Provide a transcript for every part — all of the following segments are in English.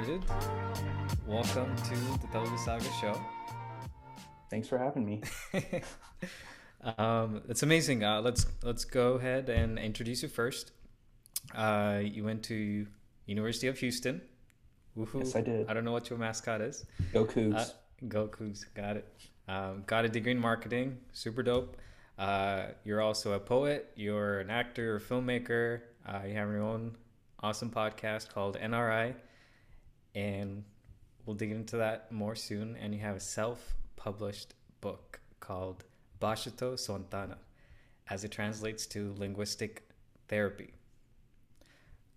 started. Welcome to the Telugu Saga show. Thanks for having me. um, it's amazing. Uh, let's let's go ahead and introduce you first. Uh, you went to University of Houston. Woo-hoo. Yes, I did. I don't know what your mascot is. Go Cougs. Uh, go Cougs. Got it. Um, got a degree in marketing. Super dope. Uh, you're also a poet. You're an actor, a filmmaker. Uh, you have your own awesome podcast called NRI, and we'll dig into that more soon. And you have a self-published book called Bashito Swantana, as it translates to linguistic therapy.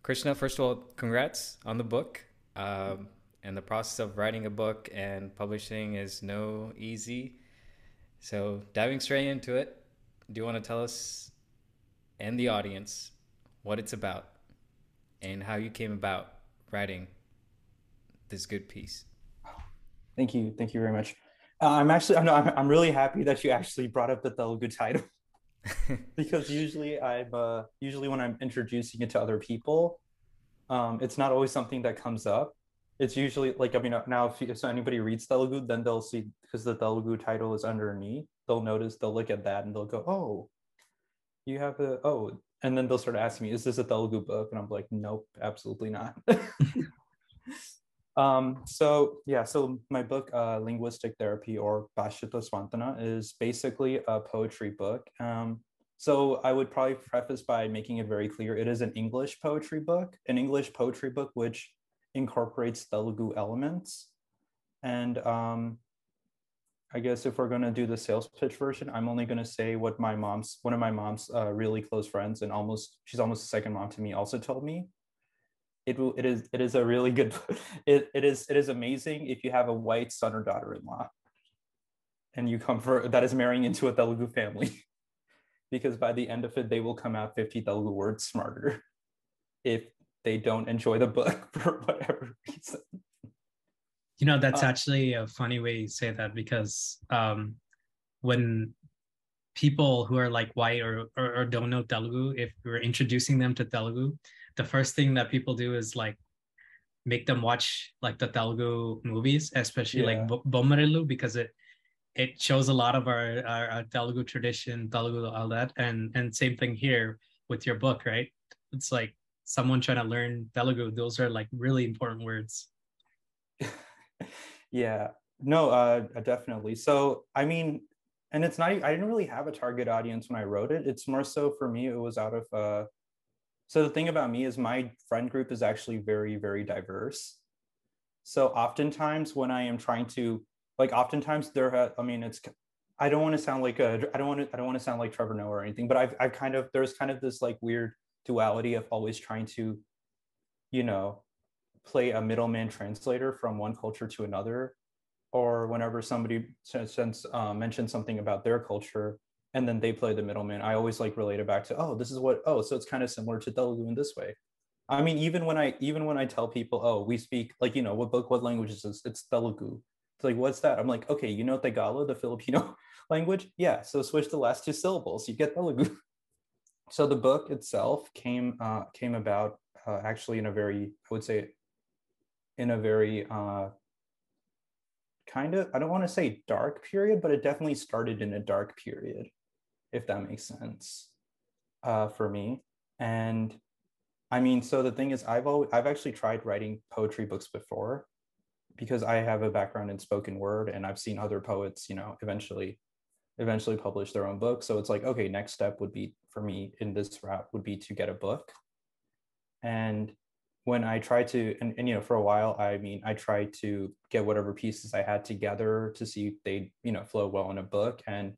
Krishna, first of all, congrats on the book. Um, and the process of writing a book and publishing is no easy. So, diving straight into it, do you want to tell us and the audience what it's about and how you came about writing this good piece? Thank you. Thank you very much. Uh, I'm actually, I'm, I'm really happy that you actually brought up the Telugu title because usually I'm, uh, usually when I'm introducing it to other people, um, it's not always something that comes up. It's usually like I mean now if, if anybody reads Telugu, then they'll see because the Telugu title is underneath. They'll notice they'll look at that and they'll go, "Oh, you have a oh," and then they'll start asking me, "Is this a Telugu book?" And I'm like, "Nope, absolutely not." um, so yeah, so my book, uh, Linguistic Therapy or Bhashato Swantana, is basically a poetry book. Um, so I would probably preface by making it very clear it is an English poetry book, an English poetry book which incorporates Telugu elements. And um, I guess if we're going to do the sales pitch version, I'm only going to say what my mom's, one of my mom's uh, really close friends and almost, she's almost a second mom to me also told me. It, will, it is it is a really good it, it is it is amazing if you have a white son or daughter-in-law and you come for that is marrying into a Telugu family because by the end of it they will come out 50 Telugu words smarter if they don't enjoy the book for whatever reason. You know, that's uh, actually a funny way you say that because um, when people who are like white or, or, or don't know Telugu, if we're introducing them to Telugu, the first thing that people do is like make them watch like the Telugu movies, especially yeah. like Bommarillu, because it it shows a lot of our, our, our Telugu tradition, Telugu, all that, and and same thing here with your book, right? It's like someone trying to learn Telugu, those are like really important words. yeah, no, uh, definitely. So, I mean, and it's not, I didn't really have a target audience when I wrote it. It's more so for me, it was out of, uh, so the thing about me is my friend group is actually very, very diverse. So oftentimes when I am trying to, like, oftentimes there, ha- I mean, it's, I don't want to sound like a, I don't want to, I don't want to sound like Trevor Noah or anything, but I've, I've kind of, there's kind of this like weird duality of always trying to, you know, play a middleman translator from one culture to another, or whenever somebody since uh, mentions something about their culture and then they play the middleman, I always like relate it back to, oh, this is what, oh, so it's kind of similar to Telugu in this way. I mean, even when I even when I tell people, oh, we speak like you know what book, what language is this? It's Telugu. It's like, what's that? I'm like, okay, you know Tagalog, the Filipino language? Yeah. So switch the last two syllables, you get Telugu. so the book itself came uh, came about uh, actually in a very I would say in a very uh, kind of I don't want to say dark period, but it definitely started in a dark period, if that makes sense uh, for me. And I mean, so the thing is, I've always I've actually tried writing poetry books before because I have a background in spoken word and I've seen other poets, you know, eventually eventually publish their own book. So it's like, okay, next step would be for me in this route would be to get a book. And when I tried to, and, and you know, for a while, I mean, I tried to get whatever pieces I had together to see if they, you know, flow well in a book. And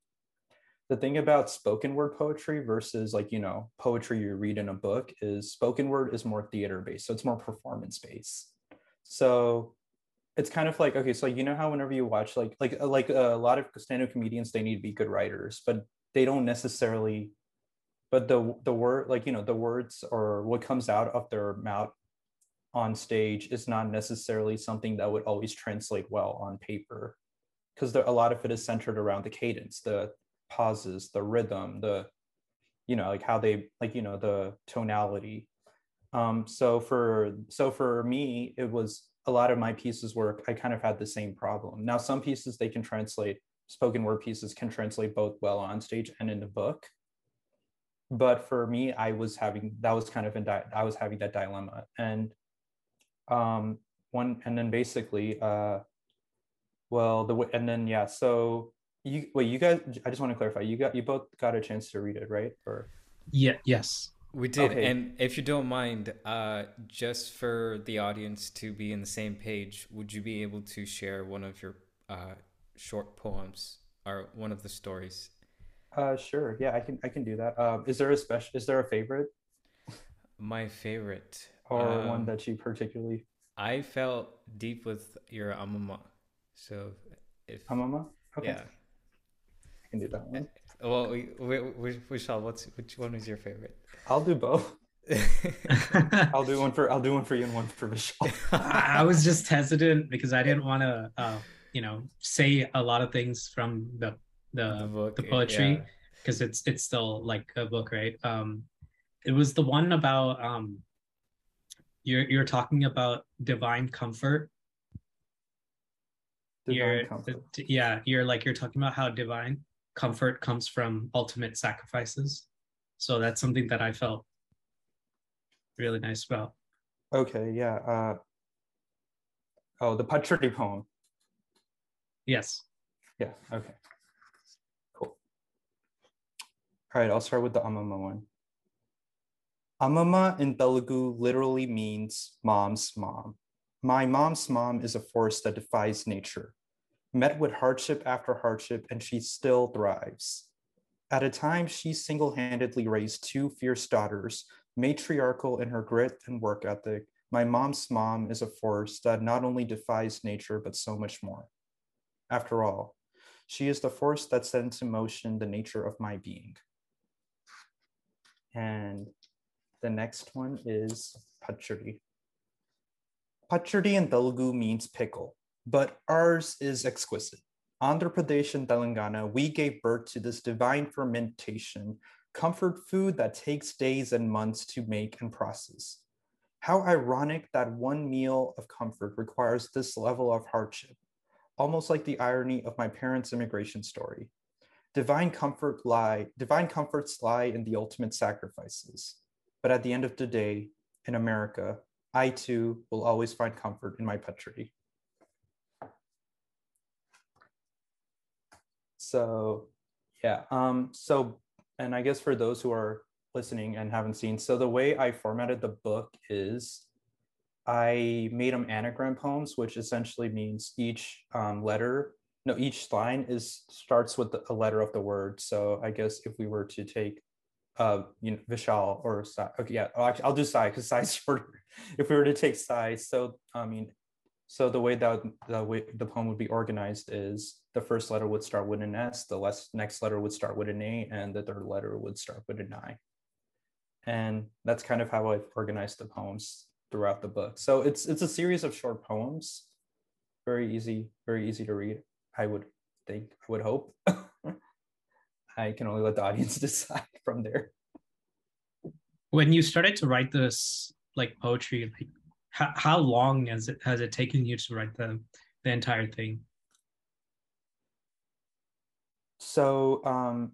the thing about spoken word poetry versus like, you know, poetry you read in a book is spoken word is more theater based. So it's more performance based. So it's kind of like okay so you know how whenever you watch like like uh, like uh, a lot of stand-up comedians they need to be good writers but they don't necessarily but the the word like you know the words or what comes out of their mouth on stage is not necessarily something that would always translate well on paper because a lot of it is centered around the cadence the pauses the rhythm the you know like how they like you know the tonality Um, so for so for me, it was a lot of my pieces work. I kind of had the same problem. Now, some pieces they can translate. Spoken word pieces can translate both well on stage and in the book. But for me, I was having that was kind of in di- I was having that dilemma, and um, one and then basically, uh, well, the and then yeah, so you wait, you guys. I just want to clarify. You got you both got a chance to read it, right? Or yeah, yes. We did. Okay. And if you don't mind, uh, just for the audience to be in the same page, would you be able to share one of your uh, short poems or one of the stories? Uh, sure. Yeah, I can. I can do that. Um, is there a special? Is there a favorite? My favorite, or um, one that you particularly? I felt deep with your amama. So if amama, okay. yeah, I can do that one. Well, we, we, we, Vishal, what's which one is your favorite? I'll do both. I'll do one for I'll do one for you and one for Michelle. I was just hesitant because I didn't want to, uh, you know, say a lot of things from the the the, book, the poetry because yeah. it's it's still like a book, right? Um, it was the one about um, you're you're talking about divine comfort. Divine you're, comfort. Yeah, you're like you're talking about how divine comfort comes from ultimate sacrifices. So that's something that I felt really nice about. Okay, yeah. Uh, oh, the Patriarchy poem. Yes. Yeah, okay. Cool. All right, I'll start with the Amama one. Amama in Telugu literally means mom's mom. My mom's mom is a force that defies nature met with hardship after hardship, and she still thrives. At a time, she single handedly raised two fierce daughters, matriarchal in her grit and work ethic. My mom's mom is a force that not only defies nature, but so much more. After all, she is the force that sets into motion the nature of my being. And the next one is Pachadi. Pachadi in Telugu means pickle but ours is exquisite. Andhra Pradesh and Telangana, we gave birth to this divine fermentation, comfort food that takes days and months to make and process. How ironic that one meal of comfort requires this level of hardship, almost like the irony of my parents' immigration story. Divine comfort lie, divine comforts lie in the ultimate sacrifices. But at the end of the day, in America, I too will always find comfort in my patri. So yeah, um, so and I guess for those who are listening and haven't seen, so the way I formatted the book is I made them anagram poems, which essentially means each um, letter, no, each line is starts with a letter of the word. So I guess if we were to take, uh, you know, Vishal or Sai, okay, yeah, I'll, I'll do Sai because Sai's shorter. if we were to take Sai, so I mean, so the way that the way the poem would be organized is the first letter would start with an S, the less, next letter would start with an A, and the third letter would start with an I. And that's kind of how I've organized the poems throughout the book. So it's it's a series of short poems, very easy, very easy to read. I would think, I would hope. I can only let the audience decide from there. When you started to write this like poetry, like how, how long has it has it taken you to write the the entire thing? So um,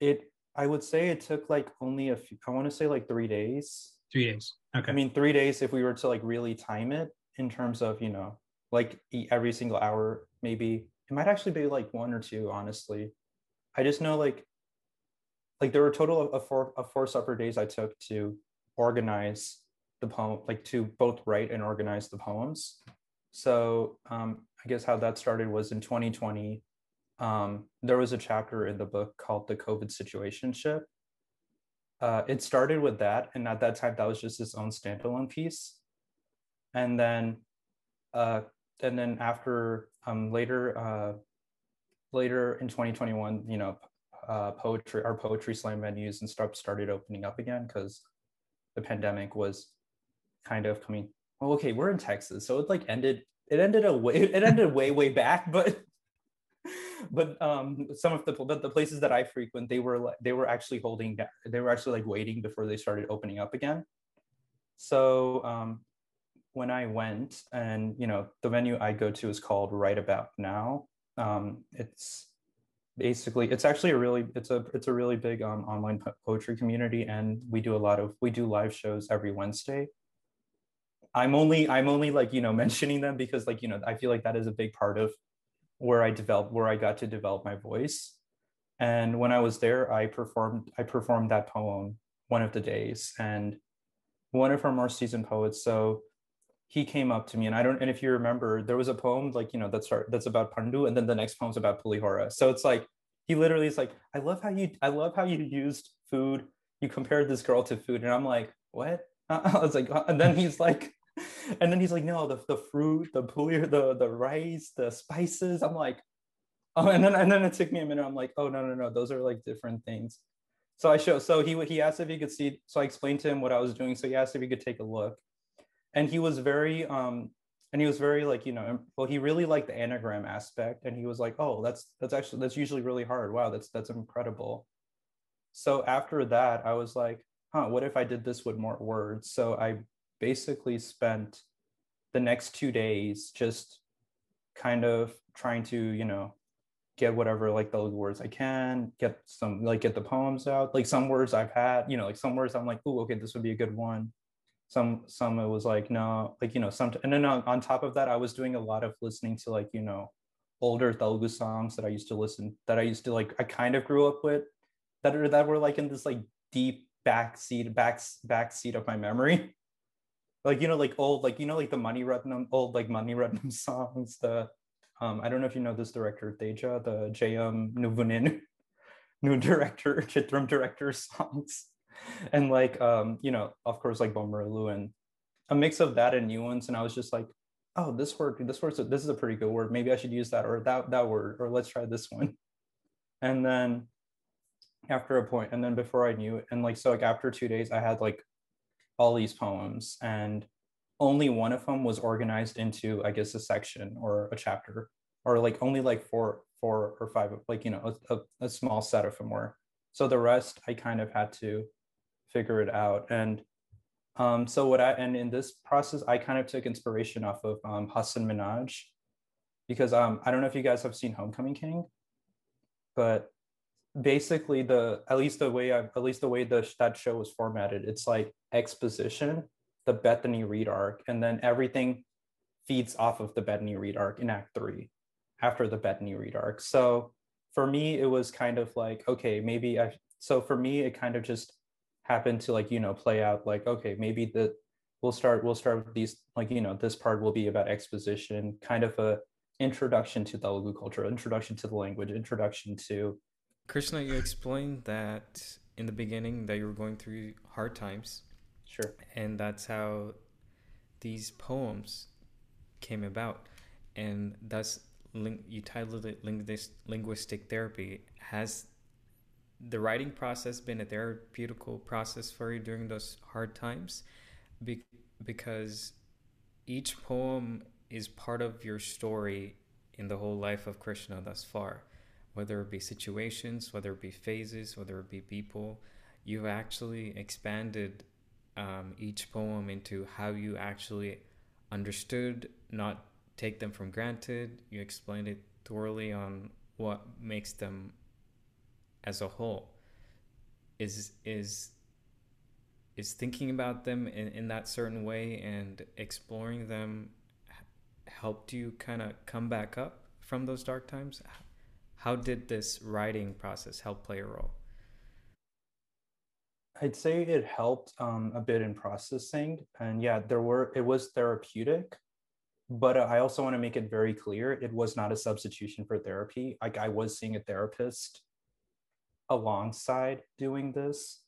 it I would say it took like only a few, I want to say like three days. Three days. Okay. I mean, three days if we were to like really time it in terms of, you know, like every single hour, maybe it might actually be like one or two, honestly. I just know like like there were a total of four of four separate days I took to organize the poem, like to both write and organize the poems. So um, I guess how that started was in 2020. Um, there was a chapter in the book called the COVID situationship. Uh, it started with that, and at that time, that was just its own standalone piece. And then, uh, and then after um, later, uh, later in 2021, you know, uh, poetry, our poetry slam venues and stuff started opening up again because the pandemic was kind of coming well okay we're in texas so it like ended it ended a way it ended way way back but but um some of the but the places that i frequent they were like they were actually holding they were actually like waiting before they started opening up again So um, when I went, and you know, the venue I go to is called Right About Now. Um, it's basically it's actually a really it's a it's a really big um, online poetry community, and we do a lot of we do live shows every Wednesday. I'm only I'm only like you know mentioning them because like you know I feel like that is a big part of where I developed where I got to develop my voice. And when I was there, I performed I performed that poem one of the days, and one of our more seasoned poets. So he came up to me, and I don't. And if you remember, there was a poem like you know that's that's about Pandu, and then the next poem's about Pulihora. So it's like he literally is like, I love how you I love how you used food. You compared this girl to food, and I'm like, what? I was like, and then he's like, and then he's like, no, the, the fruit, the pulir, the the rice, the spices. I'm like, oh, and then and then it took me a minute. I'm like, oh no, no, no, those are like different things. So I show. So he he asked if he could see. So I explained to him what I was doing. So he asked if he could take a look, and he was very um and he was very like you know well he really liked the anagram aspect and he was like oh that's that's actually that's usually really hard wow that's that's incredible so after that i was like huh what if i did this with more words so i basically spent the next two days just kind of trying to you know get whatever like those words i can get some like get the poems out. Like some words i've had you know like some words i'm like oh okay this would be a good one. Some some it was like no like you know some and then on, on top of that i was doing a lot of listening to like you know older telugu songs that i used to listen that i used to like i kind of grew up with that are that were like in this like deep back seat back back seat of my memory like you know like old like you know like the Mani Ratnam old like Mani Ratnam songs the um i don't know if you know this director Teja the jm nuvunin new director chitram director songs. And like um you know of course like Bommarillu and a mix of that and new ones. And I was just like oh this word this word this is a pretty good word maybe I should use that or that that word or let's try this one. And then after a point and then before I knew it and like so like after two days I had like all these poems and only one of them was organized into I guess a section or a chapter or like only like four four or five like you know a, a, small set of them were so the rest I kind of had to figure it out. And um, so what I and in this process, I kind of took inspiration off of um, Hasan Minhaj because um, I don't know if you guys have seen Homecoming King, but basically the at least the way I at least the way the that show was formatted, it's like exposition, the Bethany Reed arc, and then everything feeds off of the Bethany Reed arc in Act Three, after the Bethany Reed arc. So for me, it was kind of like okay, maybe I. So for me, it kind of just happened to like you know play out like okay maybe the we'll start we'll start with these like you know this part will be about exposition kind of a introduction to the Telugu culture introduction to the language introduction to Krishna you explained that in the beginning that you were going through hard times sure and that's how these poems came about and thus you titled it linguistic therapy has the writing process been a therapeutical process for you during those hard times? Be- because each poem is part of your story in the whole life of Krishna thus far. Whether it be situations, whether it be phases, whether it be people, you've actually expanded um, each poem into how you actually understood, not take them from granted. You explained it thoroughly on what makes them as a whole. Is is is thinking about them in, in that certain way and exploring them helped you kind of come back up from those dark times? How did this writing process help play a role i'd say it helped um, a bit in processing and yeah there were it was therapeutic but i also want to make it very clear it was not a substitution for therapy. Like i was seeing a therapist alongside doing this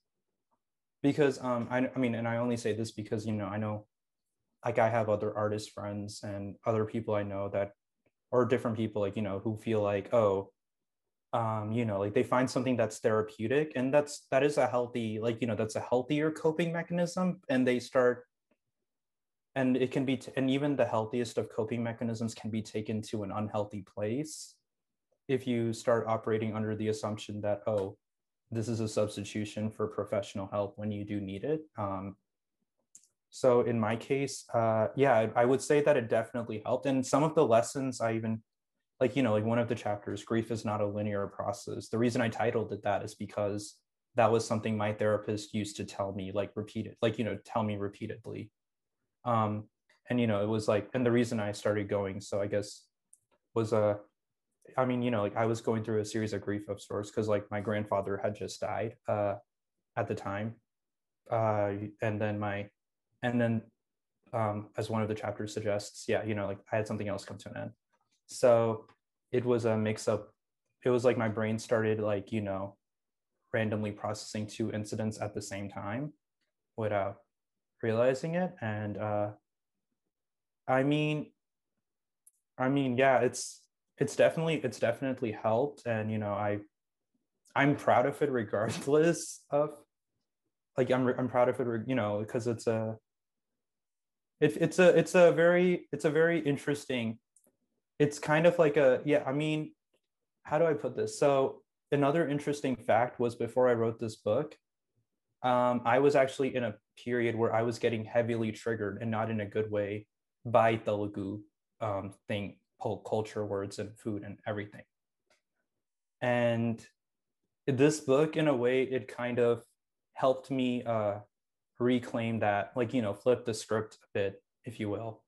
because um I, I mean and i only say this because you know i know like i have other artist friends and other people i know that or different people like you know who feel like oh um you know like they find something that's therapeutic and that's that is a healthy like you know that's a healthier coping mechanism and they start and it can be t- and even the healthiest of coping mechanisms can be taken to an unhealthy place if you start operating under the assumption that oh this is a substitution for professional help when you do need it um, so in my case, uh, yeah, I would say that it definitely helped. And some of the lessons I even like, you know, like one of the chapters, grief is not a linear process. The reason I titled it that is because that was something my therapist used to tell me, like repeated, like, you know, tell me repeatedly. Um, and you know, it was like, and the reason I started going, so I guess was a uh, I mean, you know, like I was going through a series of grief of sorts because like my grandfather had just died uh, at the time, uh, and then my, and then um, as one of the chapters suggests, yeah, you know, like I had something else come to an end. So it was a mix up. It was like my brain started like you know, randomly processing two incidents at the same time, without realizing it, and uh, I mean, I mean, yeah, it's it's definitely it's definitely helped and you know i i'm proud of it regardless of like i'm i'm proud of it you know because it's a it, it's a it's a very it's a very interesting it's kind of like a yeah i mean how do i put this? So another interesting fact was before i wrote this book um, i was actually in a period where i was getting heavily triggered and not in a good way by telugu um, thing culture words and food and everything. And this book in a way it kind of helped me uh, reclaim that like you know flip the script a bit if you will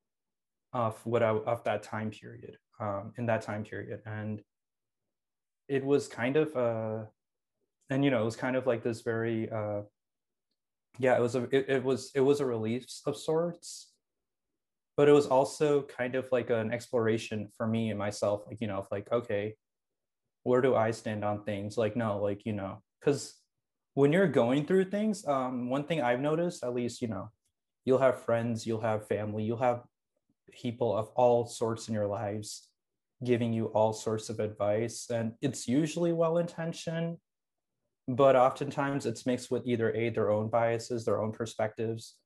of what I, of that time period um, in that time period. And it was kind of uh and you know it was kind of like this very uh yeah it was a it, it was it was a release of sorts but it was also kind of like an exploration for me and myself like you know like okay where do i stand on things? Like no like you know because when you're going through things um one thing i've noticed at least you know you'll have friends you'll have family you'll have people of all sorts in your lives giving you all sorts of advice. And it's usually well intentioned but oftentimes it's mixed with either a their own biases their own perspectives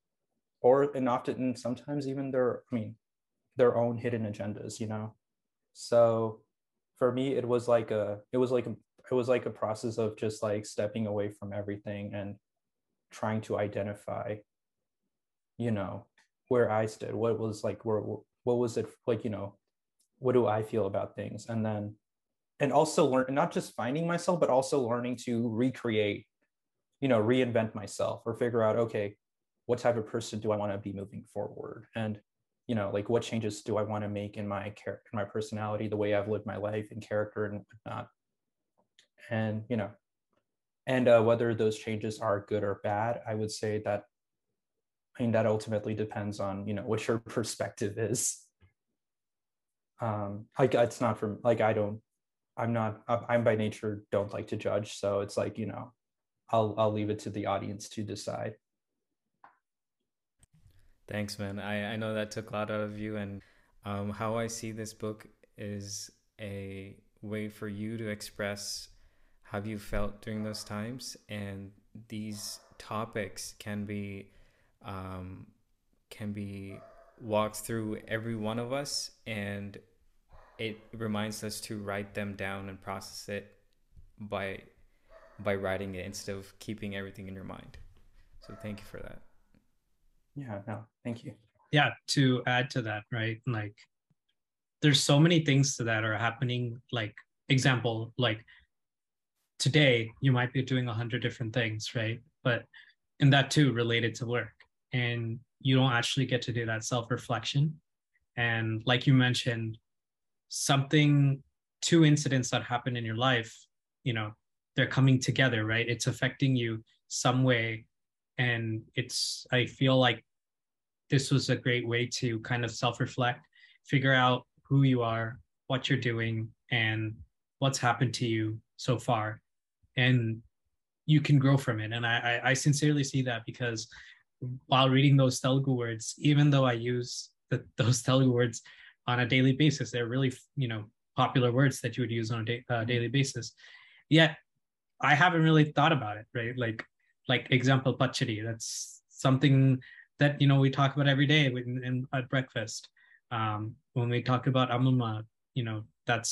or and often and sometimes even their i mean their own hidden agendas you know? So for me it was like a it was like a it was like a process of just like stepping away from everything and trying to identify you know where i stood what was like where what was it like you know what do i feel about things and then and also learn not just finding myself but also learning to recreate you know reinvent myself or figure out okay what type of person do I want to be moving forward? And you know, like what changes do I want to make in my character, my personality, the way I've lived my life and character and whatnot. And you know, and uh, whether those changes are good or bad, I would say that mean that ultimately depends on you know what your perspective is. Um, like it's not from like I don't, I'm not, I'm by nature don't like to judge, so it's like you know, I'll I'll leave it to the audience to decide. Thanks, man. I, I know that took a lot out of you. And um, how I see this book is a way for you to express how you felt during those times. And these topics can be um, can be walked through every one of us and it reminds us to write them down and process it by by writing it instead of keeping everything in your mind. So thank you for that. Yeah no thank you. Yeah to add to that right like there's so many things that are happening like example like today you might be doing a hundred different things right but and that too related to work and you don't actually get to do that self-reflection. And like you mentioned something two incidents that happen in your life you know they're coming together right? It's affecting you some way. And it's i feel like this was a great way to kind of self-reflect figure out who you are what you're doing and what's happened to you so far. And you can grow from it. And i i, sincerely see that because while reading those telugu words even though i use the, those telugu words on a daily basis they're really you know popular words that you would use on a da- uh, daily basis. Yet i haven't really thought about it right? Like like example pachadi that's something that you know we talk about every day in, in at breakfast. Um, when we talk about amuma you know that's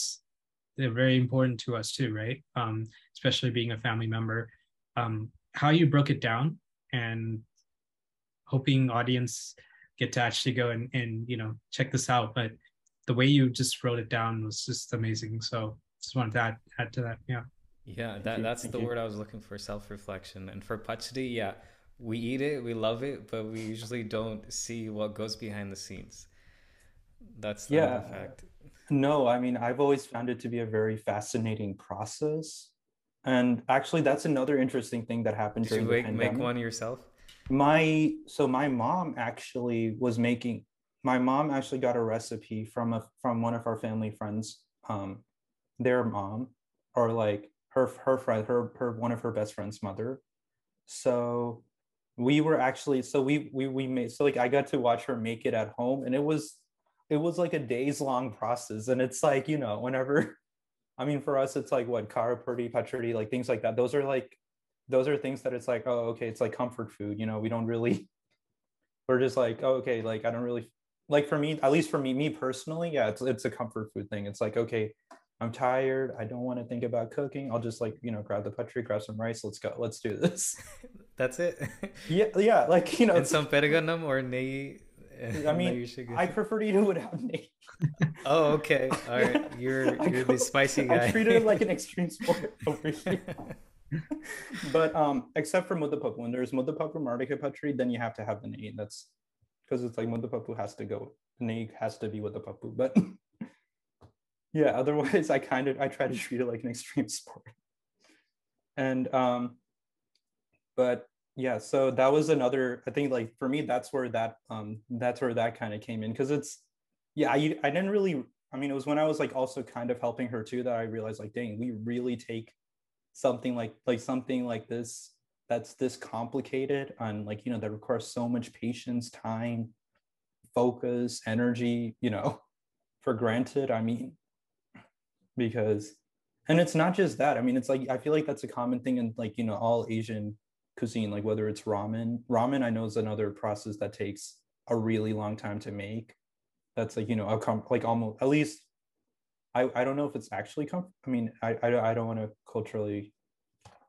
they're very important to us too right? Um, especially being a family member. Um, how you broke it down and hoping audience get to actually go and, and you know check this out but the way you just wrote it down was just amazing. So just wanted to add, add to that. Yeah. Yeah that, that's Thank the you. word i was looking for self-reflection. And for pachadi yeah we eat it we love it but we usually don't see what goes behind the scenes. That's the yeah. fact. No i mean i've always found it to be a very fascinating process. And actually that's another interesting thing that happened Did during you make, make one yourself my so my mom actually was making my mom actually got a recipe from a from one of our family friends. Um their mom or like her her friend her her one of her best friend's mother. So we were actually so we we we made so like i got to watch her make it at home and it was it was like a days long process. And it's like you know whenever i mean for us it's like what karapurdi pachadi like things like that. Those are like those are things that it's like oh okay it's like comfort food you know we don't really we're just like oh, okay like i don't really like for me at least for me me personally yeah it's it's a comfort food thing it's like okay i'm tired i don't want to think about cooking i'll just like you know grab the putri grab some rice let's go let's do this that's it yeah yeah like you know and some periganam or nei eh, I mean, I prefer to eat it without nate. oh, okay. All right, you're you're go, the spicy guy. I treat it like an extreme sport over here. but um, except for Mudapapu, when there's Mudapapu Mardika Patri, then you have to have the name. That's because it's like Mudapapu has to go. The name has to be with the Papu. But yeah, otherwise I kind of I try to treat it like an extreme sport. And um, but yeah, so that was another. I think like for me, that's where that um that's where that kind of came in because it's yeah I I didn't really. I mean, it was when I was like also kind of helping her too that I realized like, dang, we really take something like like something like this that's this complicated and like you know that requires so much patience time focus energy you know for granted i mean because and it's not just that i mean it's like i feel like that's a common thing in like you know all asian cuisine like whether it's ramen ramen i know is another process that takes a really long time to make. That's like you know a com- like almost at least I, I don't know if it's actually comfort. I mean, I, I, I don't want to culturally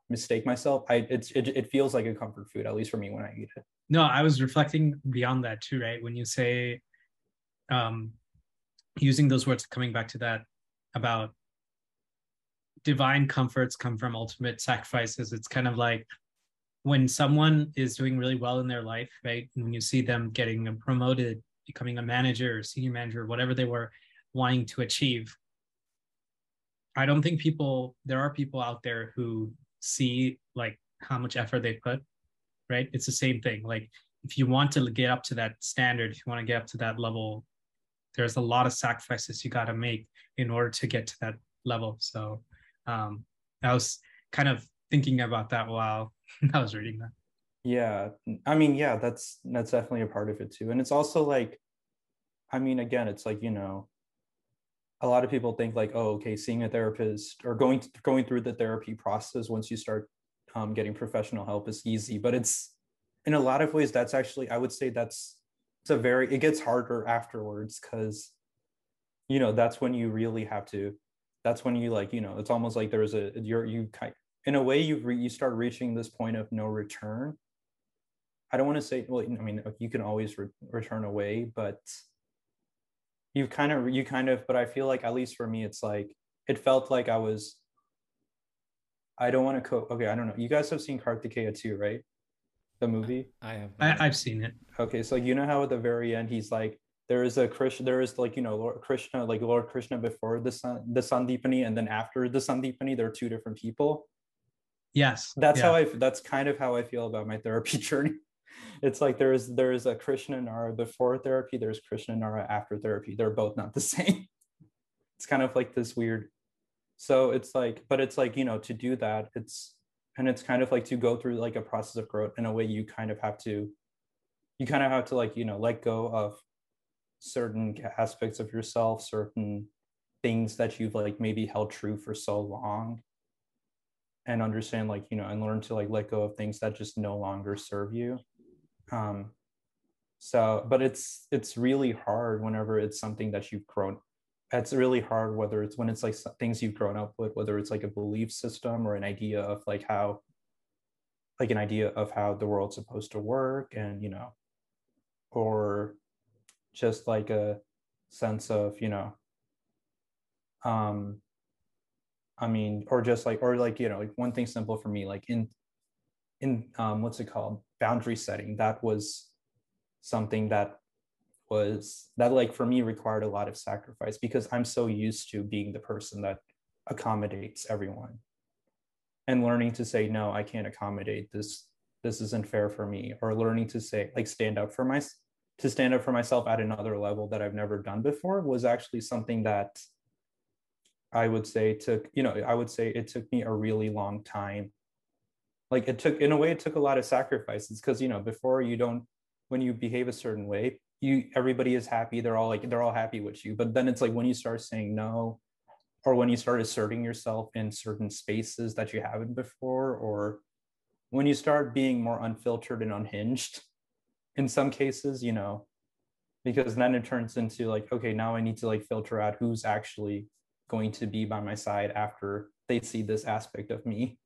mistake myself. I it's it, it feels like a comfort food, at least for me when I eat it. No, I was reflecting beyond that too, right? When you say um using those words coming back to that about divine comforts come from ultimate sacrifices. It's kind of like when someone is doing really well in their life, right? When you see them getting promoted, becoming a manager or senior manager, whatever they were wanting to achieve, I don't think people there are people out there who see like how much effort they put, right? It's the same thing. Like if you want to get up to that standard, if you want to get up to that level, there's a lot of sacrifices you got to make in order to get to that level. So um, I was kind of thinking about that while I was reading that. Yeah, I mean, yeah, that's that's definitely a part of it too, and it's also like, I mean, again, it's like you know, a lot of people think like, oh, okay, seeing a therapist or going to, going through the therapy process once you start um, getting professional help is easy, but it's in a lot of ways that's actually I would say that's it's a very it gets harder afterwards because you know that's when you really have to that's when you like you know it's almost like there's a you're you kind in a way you re, you start reaching this point of no return. I don't want to say well i mean you can always re- return away but you kind of you kind of but i feel like at least for me it's like it felt like i was i don't want to co okay i don't know. You guys have seen kartikeya too right? The movie? I have I, have seen it. Okay so you know how at the very end he's like there is a krishna there is like you know lord krishna like lord krishna before the sun the Sun sandipani and then after the Sun sandipani there are two different people? Yes. That's yeah. how i that's kind of how i feel about my therapy journey it's like there's there's a Krishna Nara before therapy, there's Krishna Nara after therapy. They're both not the same. It's kind of like this weird. So it's like, but it's like, you know, to do that, it's and it's kind of like to go through like a process of growth in a way you kind of have to you kind of have to like, you know, let go of certain aspects of yourself, certain things that you've like maybe held true for so long and understand like you know and learn to like let go of things that just no longer serve you um, so, but it's it's really hard whenever it's something that you've grown. It's really hard whether it's when it's like things you've grown up with, whether it's like a belief system or an idea of like how, like an idea of how the world's supposed to work, and you know, or just like a sense of you know um i mean or just like or like you know like one thing simple for me like in in um what's it called? Boundary setting. That was something that was that like for me required a lot of sacrifice because i'm so used to being the person that accommodates everyone and learning to say no i can't accommodate this. This isn't fair for me or learning to say like stand up for my to stand up for myself at another level that i've never done before was actually something that i would say took you know i would say it took me a really long time like it took in a way it took a lot of sacrifices because you know before you don't when you behave a certain way you everybody is happy. They're all like they're all happy with you. But then it's like when you start saying no or when you start asserting yourself in certain spaces that you haven't before or when you start being more unfiltered and unhinged in some cases you know because then it turns into like okay now i need to like filter out who's actually going to be by my side after they see this aspect of me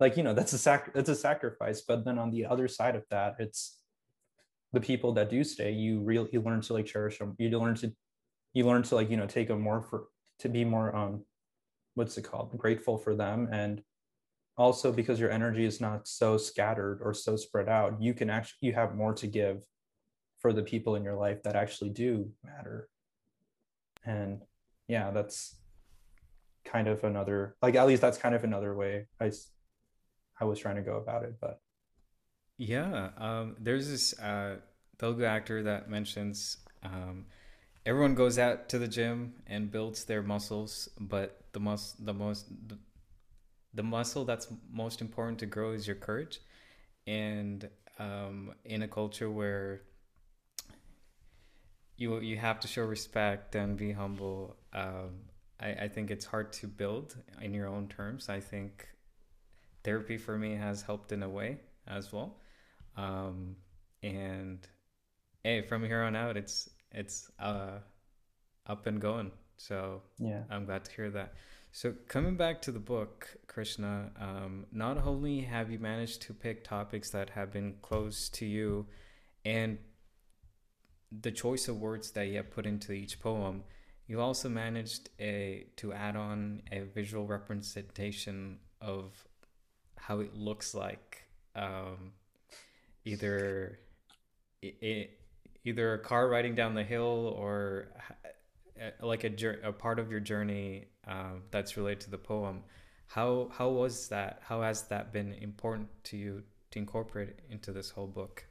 like you know that's a sac that's a sacrifice but then on the other side of that it's the people that do stay you really you learn to like cherish them you learn to you learn to like you know take a more for to be more um what's it called? Grateful for them. And also because your energy is not so scattered or so spread out you can actually you have more to give for the people in your life that actually do matter. And yeah that's kind of another like at least that's kind of another way i i was trying to go about it but yeah um there's this uh Telugu actor that mentions um everyone goes out to the gym and builds their muscles but the mus the most the, the muscle that's most important to grow is your courage. And um, in a culture where you you have to show respect and be humble um, I, I think it's hard to build in your own terms. I think therapy for me has helped in a way as well. Um, and hey from here on out it's it's uh, up and going. So yeah. I'm glad to hear that. So coming back to the book krishna um, not only have you managed to pick topics that have been close to you and the choice of words that you have put into each poem you also managed a to add on a visual representation of how it looks like um, either it, either a car riding down the hill or like a, a part of your journey um, that's related to the poem. How how was that? How has that been important to you to incorporate into this whole book?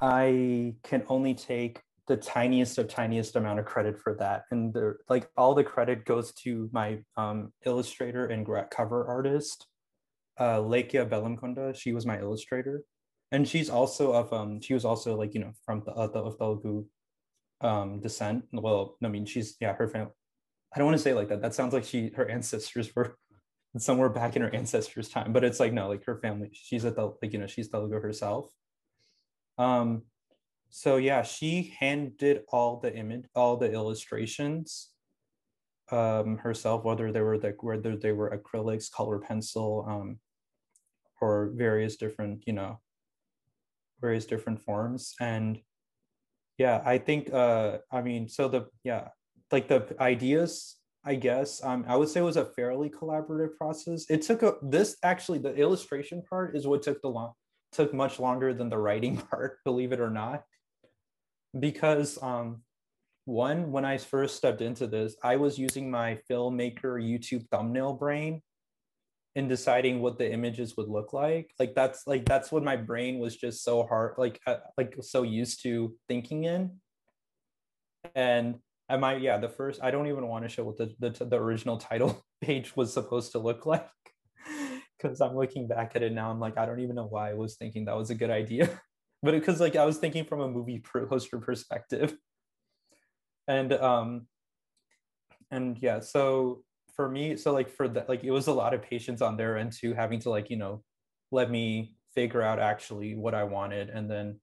I can only take the tiniest of tiniest amount of credit for that, and the like all the credit goes to my um, illustrator and cover artist, uh, Lekia Belamkonda. She was my illustrator, and she's also of um she was also like you know from the uh, the of Telugu um descent. Well, I mean she's yeah her family. I don't want to say like that. That sounds like she her ancestors were somewhere back in her ancestors' time, but it's like no, like her family. She's a the like you know she's Telugu herself. Um, so yeah, she hand did all the image, all the illustrations um herself, whether they were like whether they were acrylics, color pencil, um, or various different you know various different forms. And yeah i think uh i mean so the yeah like the ideas i guess um i would say it was a fairly collaborative process. It took a this actually the illustration part is what took the long took much longer than the writing part believe it or not. Because um one when i first stepped into this i was using my filmmaker youtube thumbnail brain in deciding what the images would look like. Like that's like that's what my brain was just so hard like uh, like so used to thinking in. And I might yeah the first I don't even want to show what the the, the original title page was supposed to look like because I'm looking back at it now I'm like I don't even know why I was thinking that was a good idea. But because like I was thinking from a movie poster perspective. And um and yeah so for me so like for that like it was a lot of patience on their end too having to like you know let me figure out actually what i wanted and then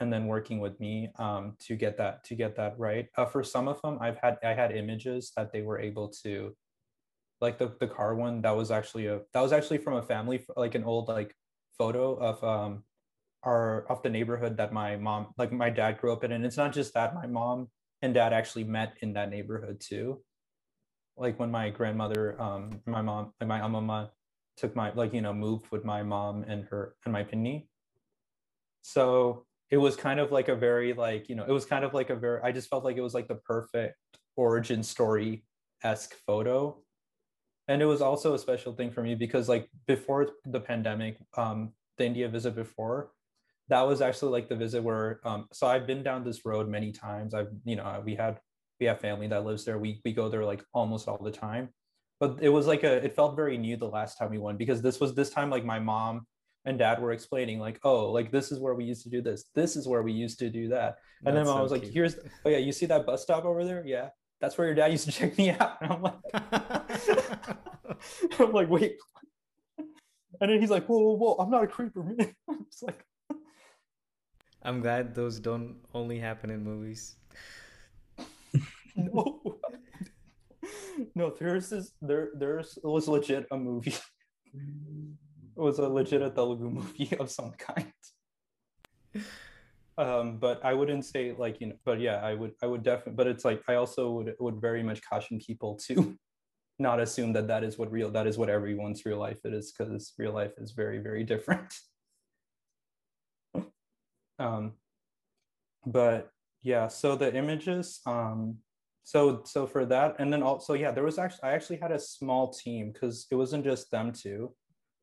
and then working with me um, to get that to get that right. Uh, for some of them i've had i had images that they were able to like the, the car one that was actually a that was actually from a family like an old like photo of um our of the neighborhood that my mom like my dad grew up in and it's not just that my mom and dad actually met in that neighborhood too like when my grandmother um my mom and my mama took my like you know moved with my mom and her and my pinny. So it was kind of like a very like you know it was kind of like a very i just felt like it was like the perfect origin story esque photo. And it was also a special thing for me because like before the pandemic um the india visit before that was actually like the visit where um so i've been down this road many times. I've you know we had we have family that lives there. We we go there like almost all the time. But it was like a it felt very new the last time we went because this was this time like my mom and dad were explaining like oh like this is where we used to do this. This is where we used to do that. And that's then I was so like here's oh yeah you see that bus stop over there? Yeah that's where your dad used to check me out. And i'm like i'm like wait. And then he's like whoa whoa whoa i'm not a creeper man. I'm just like i'm glad those don't only happen in movies no no there's this there there's it was legit a movie it was a legit a Telugu movie of some kind. um, but I wouldn't say like you know, but yeah, I would I would definitely. But it's like I also would would very much caution people to not assume that that is what real that is what everyone's real life it is because real life is very very different. um, but yeah, so the images. Um, so so for that, and then also yeah, there was actually I actually had a small team because it wasn't just them two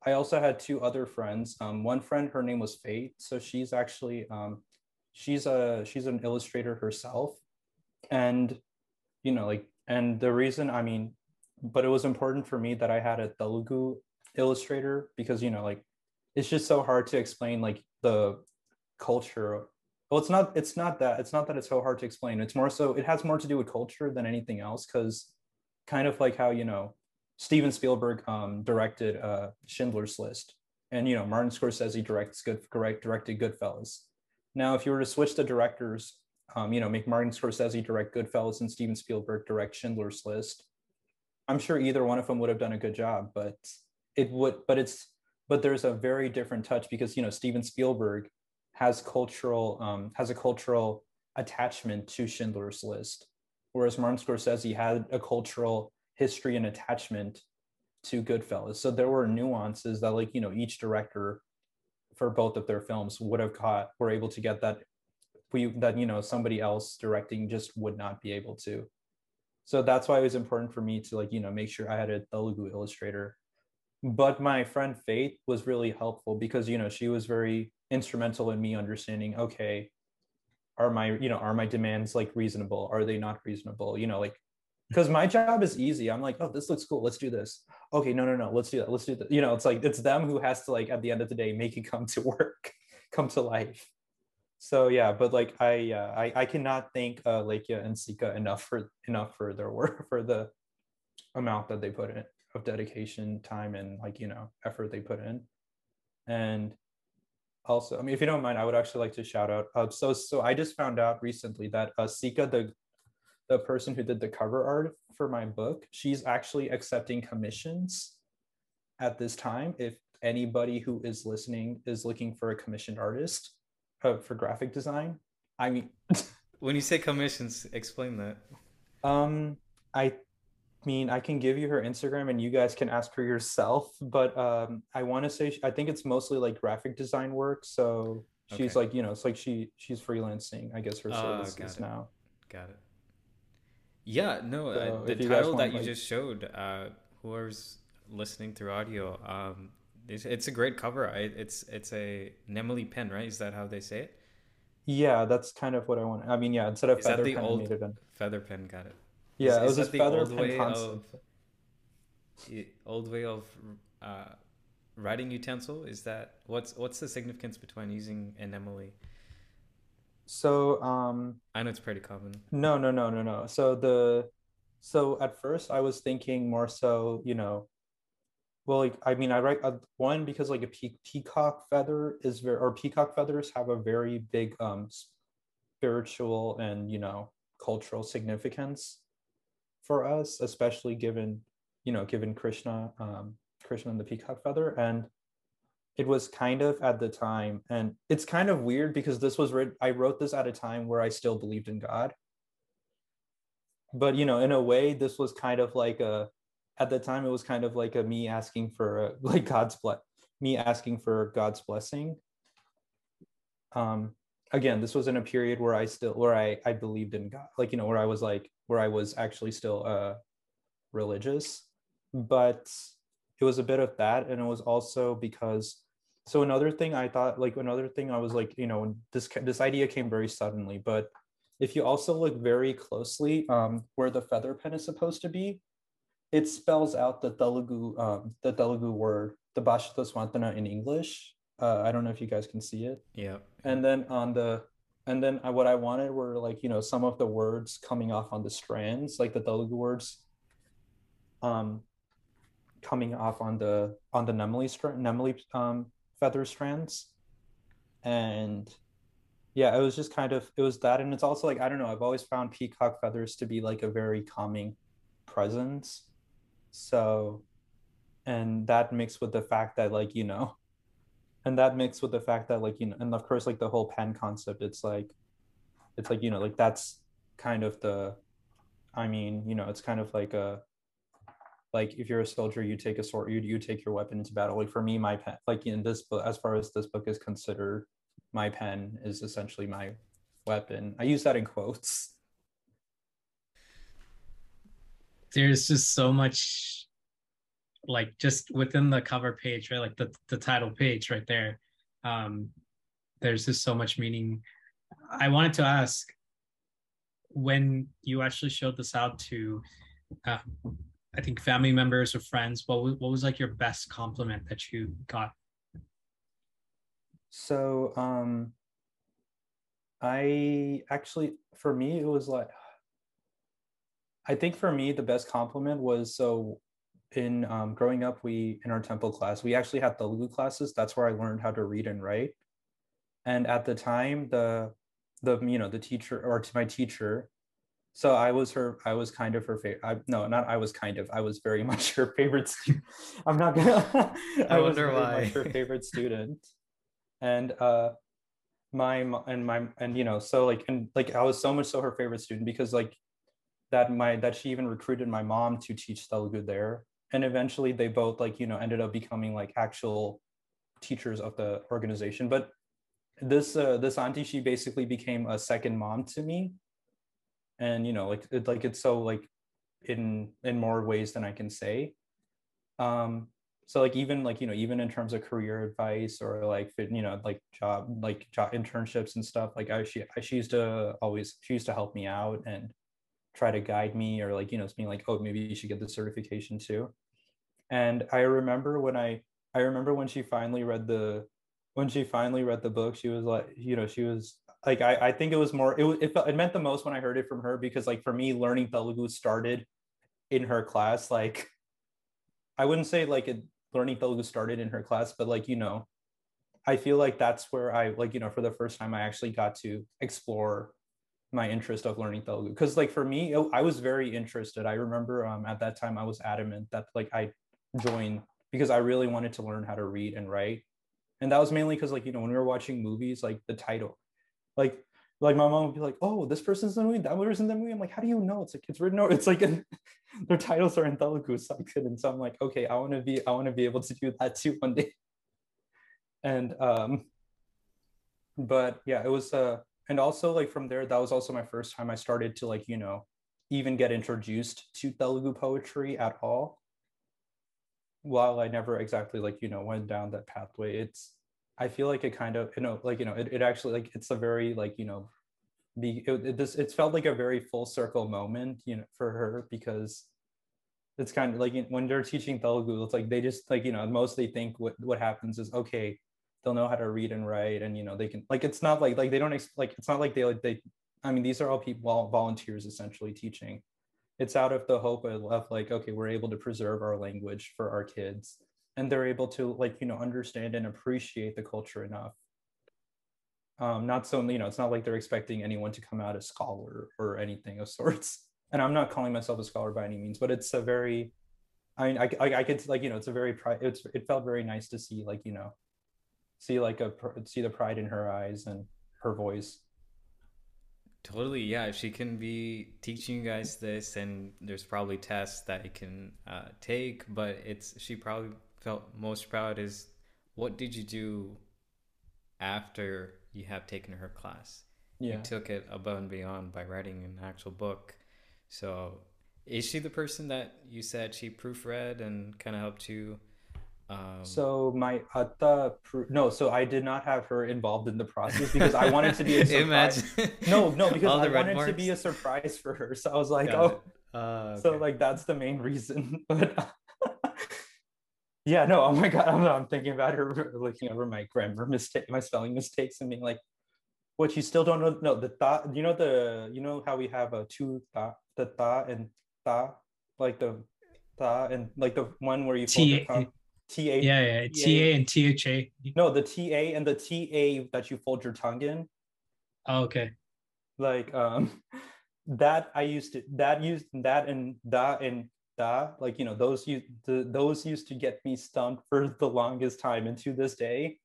I also had two other friends. Um, one friend, her name was Faith. So she's actually um, she's a she's an illustrator herself, and you know like and the reason I mean, but it was important for me that I had a Telugu illustrator because you know like it's just so hard to explain like the culture. Well, it's not it's not that it's not that it's so hard to explain. It's more so it has more to do with culture than anything else because kind of like how you know Steven Spielberg um, directed uh, Schindler's List, and you know Martin Scorsese directs good correct directed Goodfellas. Now, if you were to switch the directors, um, you know, make Martin Scorsese direct Goodfellas and Steven Spielberg direct Schindler's List, I'm sure either one of them would have done a good job. But it would, but it's, but there's a very different touch because you know Steven Spielberg has cultural um, has a cultural attachment to Schindler's List, whereas Martin Scorsese says he had a cultural history and attachment to Goodfellas. So there were nuances that, like, you know, each director for both of their films would have caught, were able to get that we that you know somebody else directing just would not be able to. So that's why it was important for me to like, you know, make sure I had a Telugu illustrator. But my friend Faith was really helpful because you know she was very instrumental in me understanding, okay, are my, you know, are my demands like reasonable? Are they not reasonable? You know, like because my job is easy. I'm like oh this looks cool. Let's do this. Okay no no no. Let's do that. Let's do that. You know it's like it's them who has to like at the end of the day make it come to work come to life. So yeah but like i uh, i i cannot thank uh Lakia and sika enough for enough for their work for the amount that they put in of dedication time and like you know effort they put in. And also i mean if you don't mind i would actually like to shout out uh, so so i just found out recently that uh sika the the person who did the cover art for my book, she's actually accepting commissions at this time. If anybody who is listening is looking for a commissioned artist uh, for graphic design, I mean, when you say commissions, explain that. Um, I mean, I can give you her Instagram and you guys can ask her yourself, but um, I want to say I think it's mostly like graphic design work. So she's okay. like, you know, it's like she she's freelancing, I guess her ah, services uh, now. Got it. Yeah, no, so uh, the title that you like... just showed, uh, whoever's listening through audio, um, it's, it's a great cover. I, it's it's a Nemili pen, right? Is that how they say it? Yeah, that's kind of what I want. I mean, yeah, instead of is feather pen, old feather pen. Got it. Yeah, is, it was a feather old pen Of, old way of uh, writing utensil. Is that what's what's the significance between using an Nemili? So um I know it's pretty common. No, no, no, no, no. So the so at first I was thinking more so, you know, well, like I mean, I write uh, one because like a pe- peacock feather is very or peacock feathers have a very big um spiritual and you know cultural significance for us, especially given you know given Krishna, um, Krishna and the peacock feather, and it was kind of at the time and it's kind of weird because this was written i wrote this at a time where i still believed in god. But you know in a way this was kind of like a at the time it was kind of like a me asking for a, like god's bless me asking for god's blessing. Um again this was in a period where i still where i i believed in god like you know where i was like where i was actually still uh religious but it was a bit of that. And it was also because so another thing i thought like another thing i was like you know this this idea came very suddenly but if you also look very closely um, where the feather pen is supposed to be it spells out the telugu um, the telugu word the bashata swantana in english. Uh, i don't know if you guys can see it. Yeah. And then on the and then what i wanted were like you know some of the words coming off on the strands like the telugu words um coming off on the on the nemli nemli um, feather strands, and yeah, it was just kind of it was that, and it's also like I don't know. I've always found peacock feathers to be like a very calming presence, so, and that mixed with the fact that like you know, and that mixed with the fact that like you know, and of course like the whole pen concept. It's like, it's like you know like that's kind of the, I mean you know it's kind of like a like if you're a soldier you take a sword you, you take your weapon into battle like for me my pen like in this book as far as this book is considered my pen is essentially my weapon i use that in quotes there's just so much like just within the cover page right? Like the, the title page right there. Um there's just so much meaning. I wanted to ask when you actually showed this out to uh, I think family members or friends, what was, what was like your best compliment that you got? So, um, I actually, for me, it was like, I think for me, the best compliment was so in um, growing up, we in our temple class, we actually had Telugu classes. That's where I learned how to read and write. And at the time, the the you know the teacher or to my teacher so I was her. I was kind of her favorite. I, no, not I was kind of. I was very much her favorite student. I'm not gonna. I, I wonder why. her favorite student, and uh, my and my and you know so like and like I was so much so her favorite student because like that my that she even recruited my mom to teach Telugu there, and eventually they both like you know ended up becoming like actual teachers of the organization. But this uh, this auntie she basically became a second mom to me. And you know like it, like it's so like in in more ways than i can say. Um so like even like you know even in terms of career advice or like you know like job like job internships and stuff like i she, she used to always she used to help me out and try to guide me or like you know it's being like oh maybe you should get the certification too and i remember when i i remember when she finally read the when she finally read the book she was like you know she was like I, I think it was more it, it, it meant the most when I heard it from her because like for me learning Telugu started in her class like I wouldn't say like it, learning Telugu started in her class but like you know I feel like that's where I like you know for the first time I actually got to explore my interest of learning Telugu. Because like for me I was very interested. I remember um, at that time I was adamant that like I joined because I really wanted to learn how to read and write and that was mainly because like you know when we were watching movies like the title like like my mom would be like, "Oh, this person's in the movie, that person's in the movie." I'm like, "How do you know?" It's like it's written. It's like their titles are in Telugu, I couldn't. So I'm like, "Okay, I want to be, I want to be able to do that too one day." And um, but yeah, it was uh, and also like from there, that was also my first time I started to like you know, even get introduced to Telugu poetry at all. While I never exactly like you know went down that pathway, it's I feel like it kind of, you know, like, you know, it, it actually like, it's a very like, you know, be, it, it, this, it's felt like a very full circle moment, you know, for her because it's kind of like when they're teaching Telugu, it's like they just like, you know, most they think what, what happens is, okay, they'll know how to read and write and, you know, they can like, it's not like, like they don't, like, it's not like they, like they, I mean, these are all people, volunteers essentially teaching. It's out of the hope of, like, okay, we're able to preserve our language for our kids and they're able to like you know understand and appreciate the culture enough. Um, not so you know it's not like they're expecting anyone to come out a scholar or anything of sorts. And i'm not calling myself a scholar by any means but it's a very i mean i, I, I could like you know it's a very it's it felt very nice to see like you know see like a see the pride in her eyes and her voice totally yeah if she can be teaching you guys this and there's probably tests that you can uh, take but it's she probably felt most proud is what did you do after you have taken her class yeah. you took it above and beyond by writing an actual book so is she the person that you said she proofread and kind of helped you um, so my atta no, so I did not have her involved in the process because I wanted to be a surprise. no, no, because I wanted marks. to be a surprise for her. So I was like, Got oh, uh, okay. so like that's the main reason. But yeah, no, oh my god, I'm, I'm thinking about her looking over my grammar mistake, my spelling mistakes, and being like, what you still don't know? No, the thought, you know the, you know how we have a two thought, the thought and thought, like the thought and like the one where you T TA. Yeah, yeah, TA and THA. No, the TA and the TA that you fold your tongue in. Oh, okay. Like um, that I used to that used that and that and that like you know those you the, those used to get me stumped for the longest time, and to this day,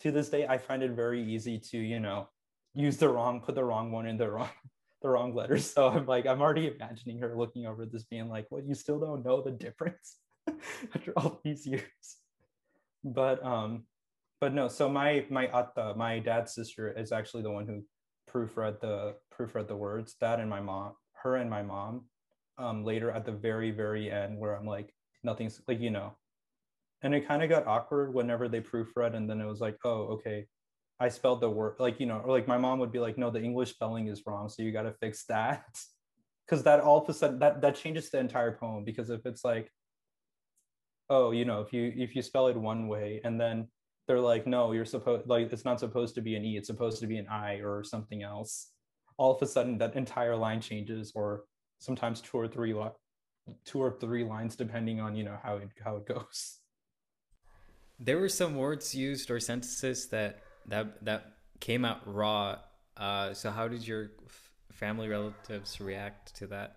to this day, I find it very easy to you know use the wrong put the wrong one in the wrong the wrong letters. So I'm like I'm already imagining her looking over this, being like, "What? You still don't know the difference?" after all these years. But um, but no. So my my atta, my dad's sister, is actually the one who proofread the proofread the words. Dad and my mom, her and my mom. Um, later at the very very end, where I'm like, nothing's like you know, and it kind of got awkward whenever they proofread, and then it was like, oh okay, I spelled the word like you know, or like my mom would be like, no, the English spelling is wrong, so you got to fix that. Because that all of a sudden that that changes the entire poem. Because if it's like oh you know if you if you spell it one way and then they're like no you're supposed like it's not supposed to be an e it's supposed to be an i or something else all of a sudden that entire line changes or sometimes two or three two or three lines depending on you know how it how it goes. There were some words used or sentences that that that came out raw uh, so how did your family relatives react to that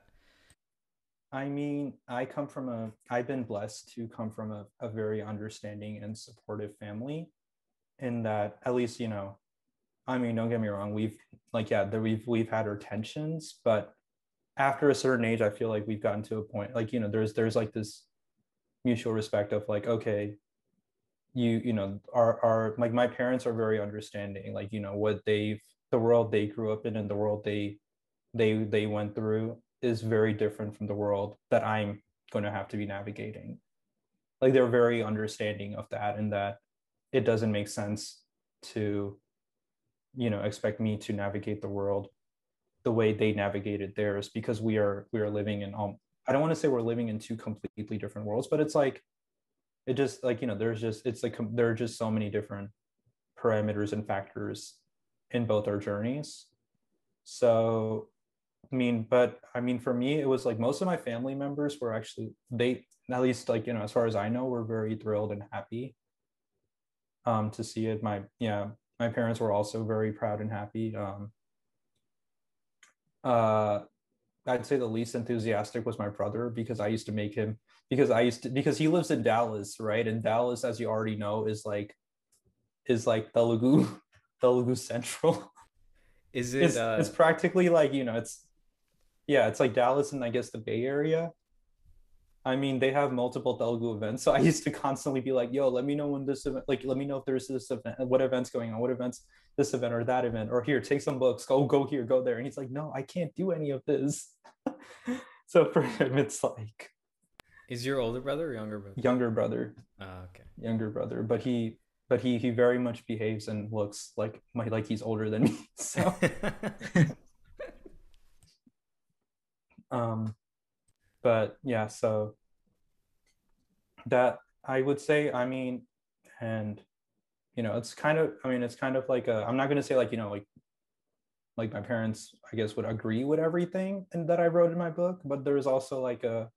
I mean, I come from a, I've been blessed to come from a, a very understanding and supportive family in that at least, you know, I mean, don't get me wrong, we've like, yeah, there, we've, we've had our tensions, but after a certain age, I feel like we've gotten to a point, like, you know, there's, there's like this mutual respect of like, okay, you, you know, our, our, like my parents are very understanding, like, you know, what they've, the world they grew up in and the world they, they, they went through is very different from the world that I'm going to have to be navigating. Like they're very understanding of that and that it doesn't make sense to, you know, expect me to navigate the world the way they navigated theirs because we are we are living in um I don't want to say we're living in two completely different worlds, but it's like it just like you know there's just it's like there are just so many different parameters and factors in both our journeys. So I mean, but I mean, for me, it was like most of my family members were actually they at least like you know as far as I know were very thrilled and happy um, to see it. My yeah, my parents were also very proud and happy. Um, uh, I'd say the least enthusiastic was my brother because I used to make him because I used to because he lives in Dallas, right? And Dallas, as you already know, is like is like Telugu, Telugu Central. Is it? It's, uh... it's practically like you know, it's yeah, it's like Dallas and I guess the Bay Area. I mean, they have multiple Telugu events. So I used to constantly be like, yo, let me know when this event, like, let me know if there's this event, what event's going on, what events, this event or that event, or here, take some books, go, go here, go there. And he's like, no, I can't do any of this. so for him, it's like. Is your older brother or younger brother? Younger brother. Oh, okay. Younger brother. But he, but he, he very much behaves and looks like my, like he's older than me. So. Um, but yeah, so that I would say, I mean, and you know, it's kind of, I mean, it's kind of like a, I'm not going to say like, you know, like, like my parents, I guess, would agree with everything and that I wrote in my book, but there's also like a,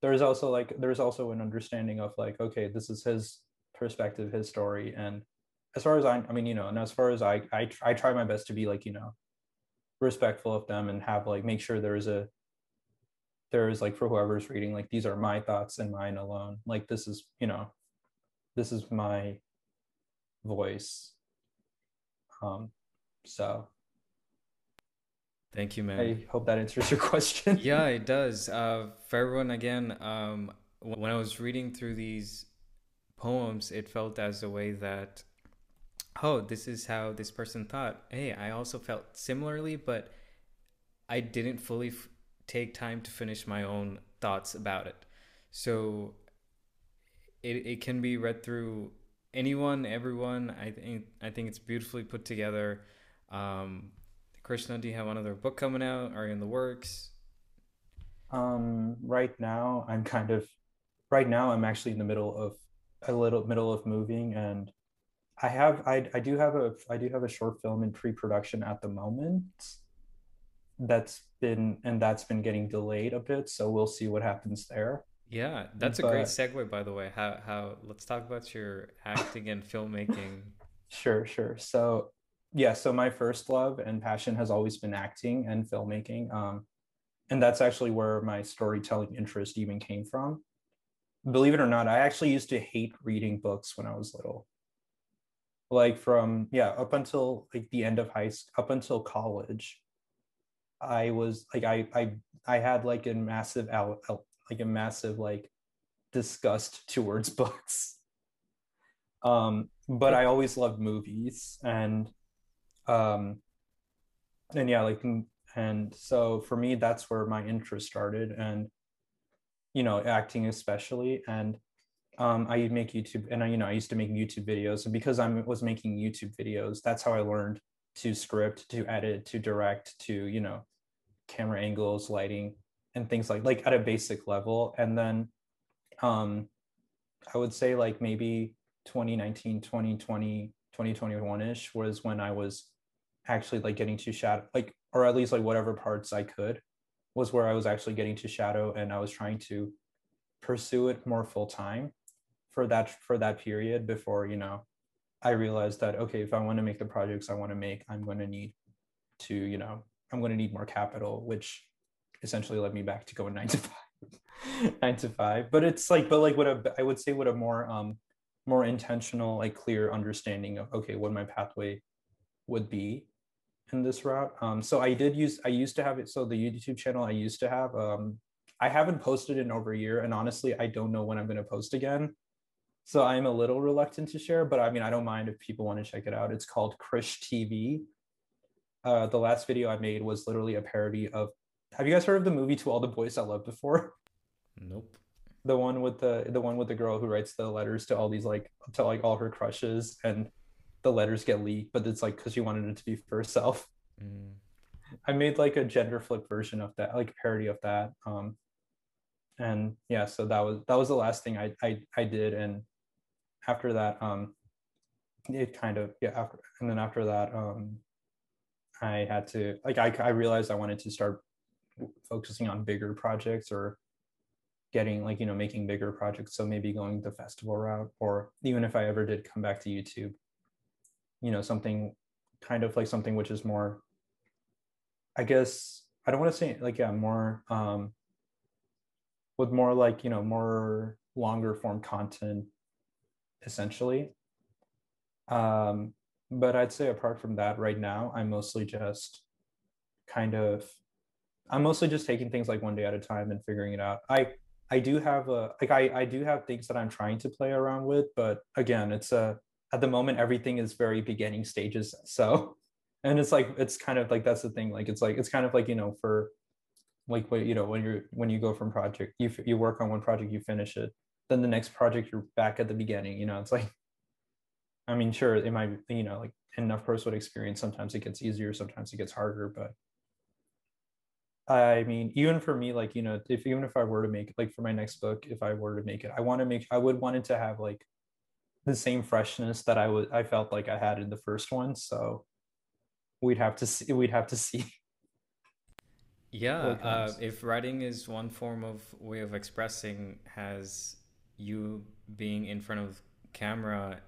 there's also like, there's also an understanding of like, okay, this is his perspective, his story. And as far as I, I mean, you know, and as far as I, I, I try my best to be like, you know, respectful of them and have like, make sure there's a, there is like for whoever's reading like these are my thoughts and mine alone like this is you know this is my voice. Um, so Thank you, man. I hope that answers your question. yeah, it does. Uh, for everyone, again, um, when I was reading through these poems, it felt as a way that, oh, this is how this person thought. Hey, I also felt similarly, but I didn't fully f- take time to finish my own thoughts about it. So it, it can be read through anyone, everyone. I think I think it's beautifully put together. Um, Krishna, do you have another book coming out? Are you in the works? Um, right now, I'm kind of right now. I'm actually in the middle of a little middle of moving, and I have I I do have a I do have a short film in pre-production at the moment. That's been and that's been getting delayed a bit, so we'll see what happens there. Yeah, that's but, a great segue, by the way. How how let's talk about your acting and filmmaking. Sure, sure. So yeah, so my first love and passion has always been acting and filmmaking. Um, and that's actually where my storytelling interest even came from. Believe it or not, I actually used to hate reading books when I was little. Like from yeah, up until like the end of high school, up until college, I was like I I I had like a massive out like a massive like disgust towards books. Um, but I always loved movies and um and yeah like and so for me that's where my interest started and you know acting especially and um i make youtube and i you know i used to make youtube videos and because i was making youtube videos that's how i learned to script to edit to direct to you know camera angles lighting and things like like at a basic level. And then um i would say like maybe 2019 2020 2021ish was when i was actually like getting to shadow like or at least like whatever parts i could was where i was actually getting to shadow and i was trying to pursue it more full time for that for that period before you know i realized that okay if i want to make the projects i want to make i'm going to need to you know i'm going to need more capital which essentially led me back to going nine to five nine to five but it's like but like what a i would say what a more um more intentional like clear understanding of okay what my pathway would be in this route. Um, so I did use, I used to have it. So the YouTube channel I used to have, um, I haven't posted in over a year. And honestly, I don't know when I'm going to post again. So I'm a little reluctant to share, but I mean, I don't mind if people want to check it out. It's called Krish TV. Uh, the last video I made was literally a parody of, have you guys heard of the movie To All the Boys I Loved before? Nope. The one with the the one with the girl who writes the letters to all these like to like all her crushes and the letters get leaked, but it's like because she wanted it to be for herself. Mm. I made like a gender flip version of that, like a parody of that. Um, and yeah, so that was that was the last thing I I, I did, and after that, um, it kind of yeah after and then after that, um, I had to like I I realized I wanted to start focusing on bigger projects or getting like you know making bigger projects. So maybe going the festival route or even if i ever did come back to youtube you know something kind of like something which is more i guess i don't want to say like yeah more um with more like you know more longer form content essentially. Um but i'd say apart from that right now i'm mostly just kind of i'm mostly just taking things like one day at a time and figuring it out. I i do have a like i i do have things that i'm trying to play around with but again it's a at the moment everything is very beginning stages so and it's like it's kind of like that's the thing like it's like it's kind of like you know for like what you know when you're when you go from project you you work on one project you finish it then the next project you're back at the beginning you know it's like i mean sure it might you know like enough personal experience sometimes it gets easier sometimes it gets harder but I mean, even for me, like, you know, if even if I were to make like for my next book, if I were to make it, I want to make I would want it to have like the same freshness that I was I felt like I had in the first one. So we'd have to see we'd have to see. Yeah, uh, if writing is one form of way of expressing, has you being in front of camera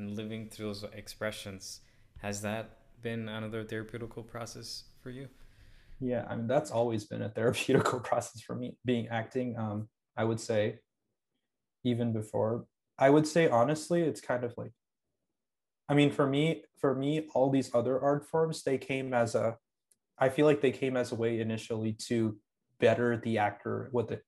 and living through those expressions, has that been another therapeutical process for you? Yeah, I mean that's always been a therapeutical process for me. Being acting, um, I would say, even before I would say honestly, it's kind of like I mean, for me, for me, all these other art forms, they came as a, I feel like they came as a way initially to better the actor with it.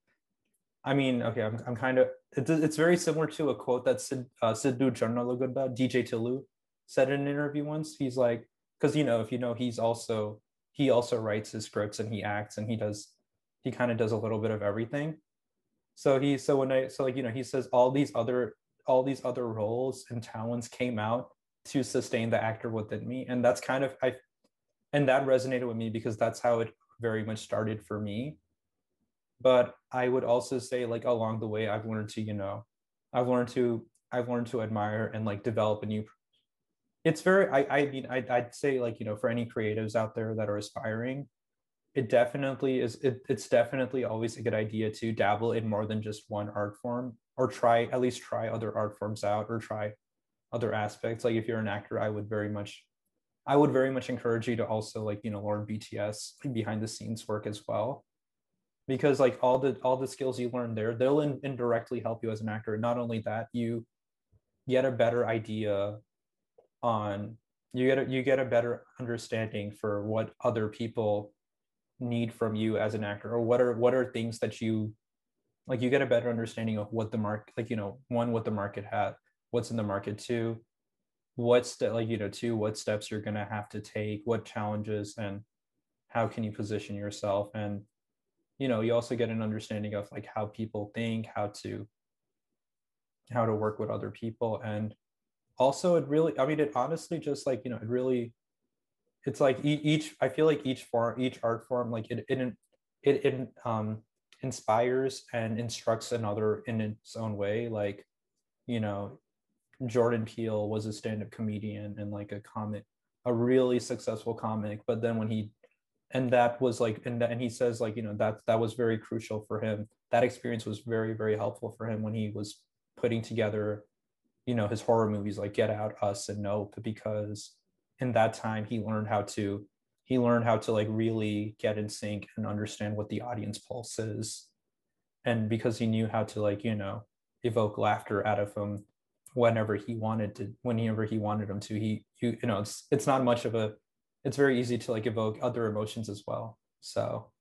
I mean, okay, I'm, I'm kind of, it's, it's very similar to a quote that Sid, uh, Sidhu Jonnalagadda, DJ Tillu, said in an interview once. He's like, because, you know, if you know, he's also, he also writes his scripts and he acts and he does, he kind of does a little bit of everything. So he, so when I, so like, you know, he says all these other, all these other roles and talents came out to sustain the actor within me and that's kind of i and that resonated with me because that's how it very much started for me but i would also say like along the way i've learned to you know i've learned to i've learned to admire and like develop a new it's very i i mean I'd, I'd say like you know for any creatives out there that are aspiring it definitely is it, it's definitely always a good idea to dabble in more than just one art form or try at least try other art forms out or try other aspects. Like if you're an actor i would very much i would very much encourage you to also like you know learn bts behind the scenes work as well because like all the all the skills you learn there they'll in, indirectly help you as an actor. Not only that you get a better idea on you get a, you get a better understanding for what other people need from you as an actor or what are what are things that you like you get a better understanding of what the market like you know one what the market had what's in the market two what's the, like you know two what steps you're going to have to take what challenges and how can you position yourself and you know you also get an understanding of like how people think how to how to work with other people and also it really i mean it honestly just like you know it really it's like each i feel like each form each art form like it it it, it um inspires and instructs another in its own way like you know Jordan Peele was a stand-up comedian and like a comic, a really successful comic. But then when he, and that was like, and and he says like you know that that was very crucial for him. That experience was very very helpful for him when he was putting together, you know, his horror movies like Get Out, Us, and Nope, because in that time he learned how to he learned how to like really get in sync and understand what the audience pulse is and because he knew how to like you know evoke laughter out of him whenever he wanted to whenever he wanted him to he you, you know it's it's not much of a it's very easy to like evoke other emotions as well. So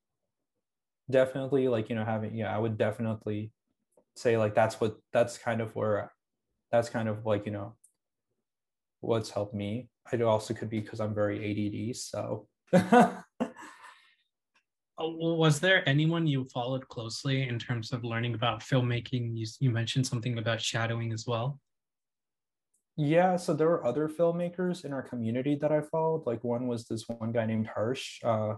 definitely like you know having yeah i would definitely say like that's what that's kind of where that's kind of like you know what's helped me. It also could be because i'm very add so. Uh, was there anyone you followed closely in terms of learning about filmmaking? You, you mentioned something about shadowing as well yeah, so there were other filmmakers in our community that I followed. Like one was this one guy named Harsh uh,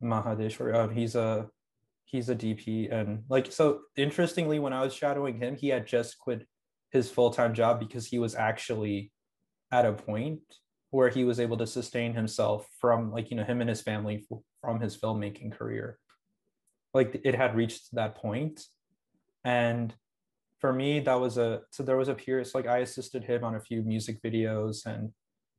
Mahadeshwar. Uh, he's a he's a DP, and like so interestingly, when I was shadowing him, he had just quit his full time job because he was actually at a point where he was able to sustain himself from like you know him and his family from his filmmaking career. Like it had reached that point, and for me that was a so there was a period like i assisted him on a few music videos and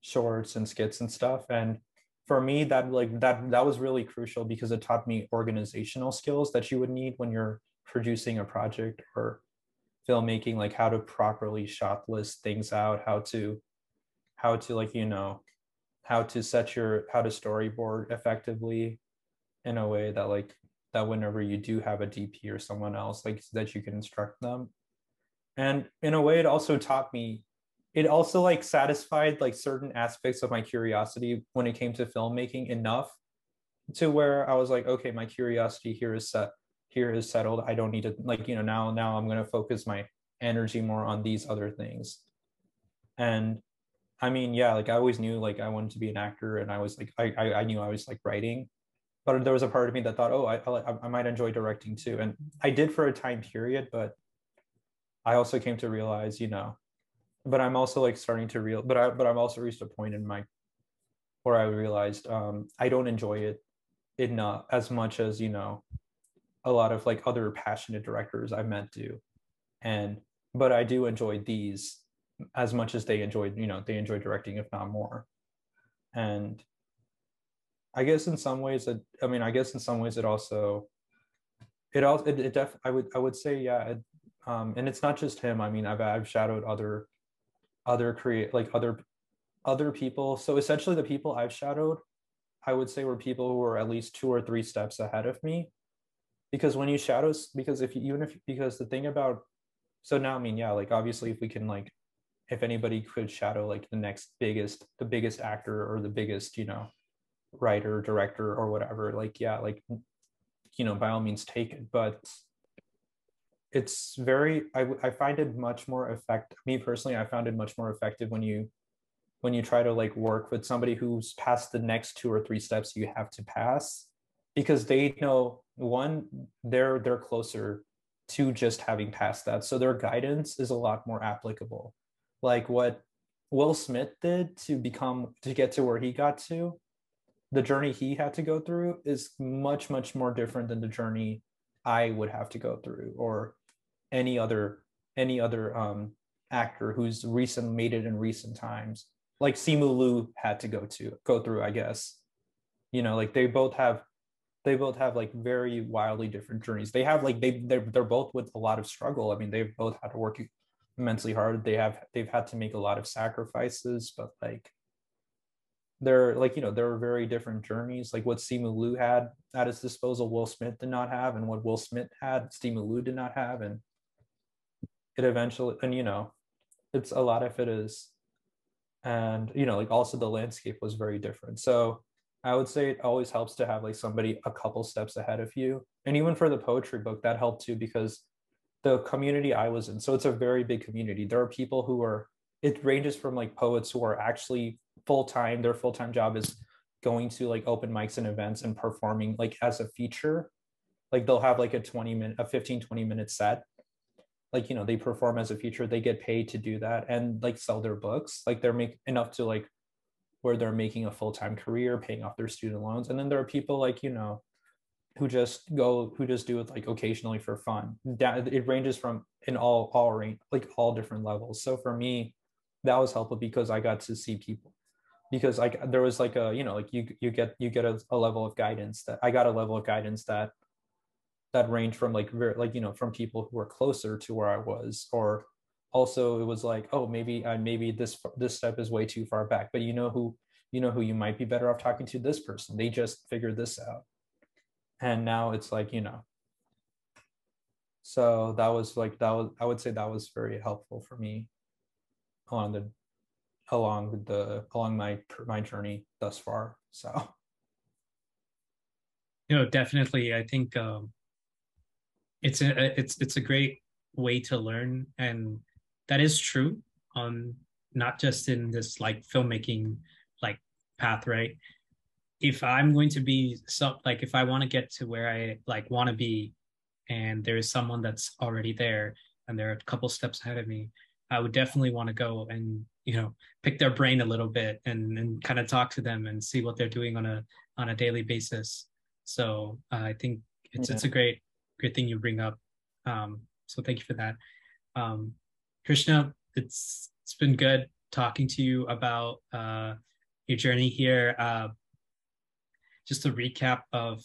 shorts and skits and stuff. And for me that like that that was really crucial because it taught me organizational skills that you would need when you're producing a project or filmmaking like how to properly shot list things out how to how to like you know how to set your how to storyboard effectively in a way that like that whenever you do have a dp or someone else like that you can instruct them and in a way it also taught me it also like satisfied like certain aspects of my curiosity when it came to filmmaking enough to where i was like okay my curiosity here is set here is settled. I don't need to like you know now now i'm going to focus my energy more on these other things. And i mean yeah like i always knew like i wanted to be an actor and i was like i i, I knew i was like writing. But there was a part of me that thought oh I, I i might enjoy directing too. And i did for a time period but I also came to realize, you know, but I'm also like starting to real, but I, but I'm also reached a point in my, where I realized um, I don't enjoy it enough as much as, you know, a lot of like other passionate directors I met do. And, but I do enjoy these as much as they enjoyed, you know, they enjoy directing, if not more. And I guess in some ways, I mean, I guess in some ways it also, it also, it, it def, I would, I would say, yeah, it, um, and it's not just him. I mean, I've I've shadowed other other create like other other people. So essentially, the people I've shadowed, I would say were people who were at least two or three steps ahead of me. Because when you shadow, because if you, even if because the thing about, so now I mean yeah, like obviously if we can like, if anybody could shadow like the next biggest, the biggest actor or the biggest you know, writer director or whatever, like yeah, like, you know, by all means take it, but it's very I, I find it much more effective me personally i found it much more effective when you when you try to like work with somebody who's past the next two or three steps you have to pass because they know one they're they're closer to just having passed that. So their guidance is a lot more applicable. Like what will smith did to become to get to where he got to the journey he had to go through is much much more different than the journey i would have to go through or any other any other um, actor who's recent made it in recent times. Like simu liu had to go to go through i guess. You know like they both have they both have like very wildly different journeys. They have like they they're, they're both with a lot of struggle. I mean they've both had to work immensely hard. They have they've had to make a lot of sacrifices but like they're like you know there are very different journeys. Like what simu liu had at his disposal will smith did not have and what will smith had simu liu did not have and it eventually and you know it's a lot of it is and you know like also the landscape was very different. So i would say it always helps to have like somebody a couple steps ahead of you. And even for the poetry book that helped too because the community i was in so it's a very big community. There are people who are it ranges from like poets who are actually full-time their full-time job is going to like open mics and events and performing like as a feature. Like they'll have like a 20 minute a 15 20 minute set like you know they perform as a feature they get paid to do that and like sell their books. Like they're make enough to like where they're making a full-time career paying off their student loans. And then there are people like you know who just go who just do it like occasionally for fun. That it ranges from in all all range like all different levels. So for me that was helpful because i got to see people. Because like there was like a you know like you you get you get a, a level of guidance that i got a level of guidance that that range from like very like you know from people who were closer to where I was or also it was like oh maybe I maybe this this step is way too far back but you know who you know who you might be better off talking to? This person. They just figured this out. And now it's like you know. So that was like that was I would say that was very helpful for me along the along the along my my journey thus far so. You know definitely i think um it's a it's it's a great way to learn. And that is true on not just in this like filmmaking like path right? If i'm going to be so like if i want to get to where i like want to be and there is someone that's already there and they're a couple steps ahead of me i would definitely want to go and you know pick their brain a little bit and and kind of talk to them and see what they're doing on a on a daily basis. So uh, i think it's it's a great great thing you bring up. Um, so thank you for that. Um, Krishna, it's it's been good talking to you about uh, your journey here. Uh, just a recap of,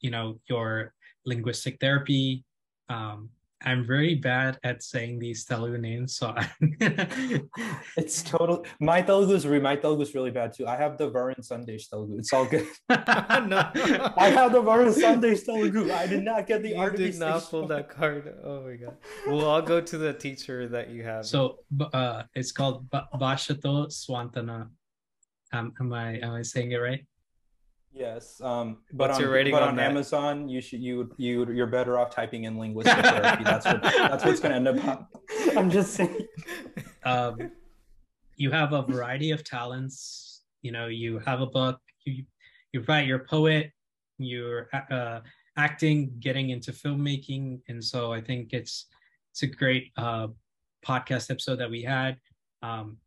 you know, your linguistic therapy, um, I'm very bad at saying these Telugu names, so it's total. My Telugu is my Telugu is really bad too. I have the Varun Sandesh Telugu. It's all good. no. I have the Varun Sandesh Telugu. I did not get the you did not pull that card. Oh my god. Well, I'll go to the teacher that you have. So uh, it's called Bashato Swantana. Um, am I am I saying it right? Yes, um, but What's on, but on, on Amazon, you should you you you're better off typing in linguistic therapy. That's what that's what's going to end up. I'm just saying. Um, you have a variety of talents. You know, you have a book. You you write. You're a poet. You're uh, acting, getting into filmmaking, and so I think it's it's a great uh, podcast episode that we had. Um,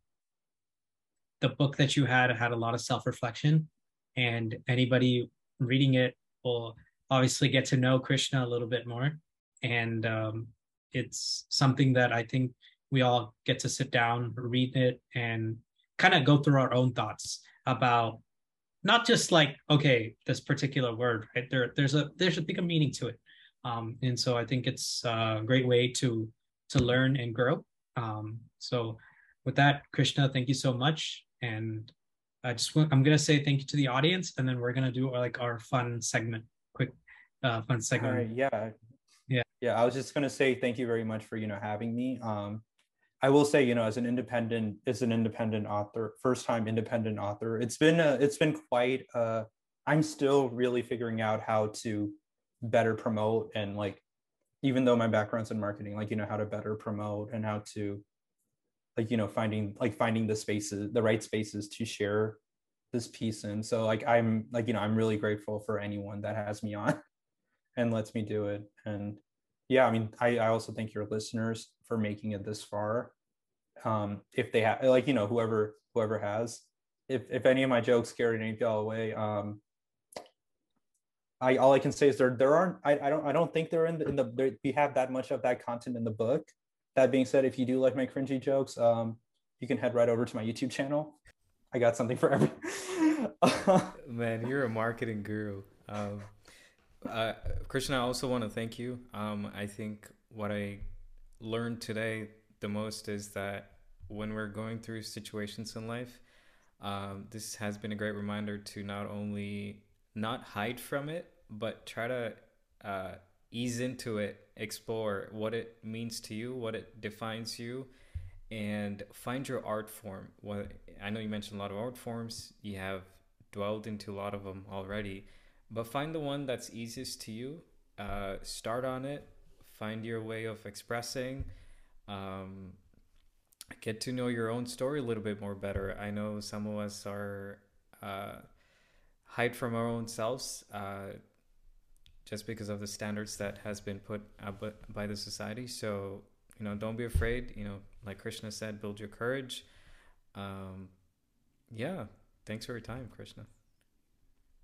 the book that you had had a lot of self reflection and anybody reading it will obviously get to know Krishna a little bit more. And um, it's something that I think we all get to sit down, read it, and kind of go through our own thoughts about not just like okay this particular word right? There there's a there's a bigger meaning to it. Um, and so i think it's a great way to to learn and grow. Um, so with that krishna thank you so much. And I just want, I'm gonna say thank you to the audience, and then we're gonna do like our fun segment, quick uh, fun segment. All right, yeah, yeah, yeah. I was just gonna say thank you very much for you know having me. Um, I will say you know as an independent, as an independent author, first time independent author, it's been a, it's been quite. Uh, I'm still really figuring out how to better promote and like, even though my background's in marketing, like you know how to better promote and how to like you know finding like finding the spaces the right spaces to share this piece in. So like i'm like you know i'm really grateful for anyone that has me on and lets me do it. And yeah i mean i, I also thank your listeners for making it this far. Um if they have like you know whoever whoever has if if any of my jokes carried any of y'all away um I all I can say is there there aren't I, I don't I don't think they're in the in the we have that much of that content in the book that being said, if you do like my cringy jokes, um, you can head right over to my YouTube channel. I got something for every. Man, you're a marketing guru. Um, uh, Krishna, I also want to thank you. Um, I think what I learned today the most is that when we're going through situations in life, um, this has been a great reminder to not only not hide from it, but try to uh, ease into it, explore what it means to you, what it defines you, and find your art form. What I know you mentioned a lot of art forms. You have dwelled into a lot of them already, but find the one that's easiest to you. Uh, start on it. Find your way of expressing. Um, get to know your own story a little bit more better. I know some of us are uh, hide from our own selves. Uh, just because of the standards that has been put up by the society. So, you know, don't be afraid. You know, like Krishna said, build your courage. Um, yeah. Thanks for your time, Krishna.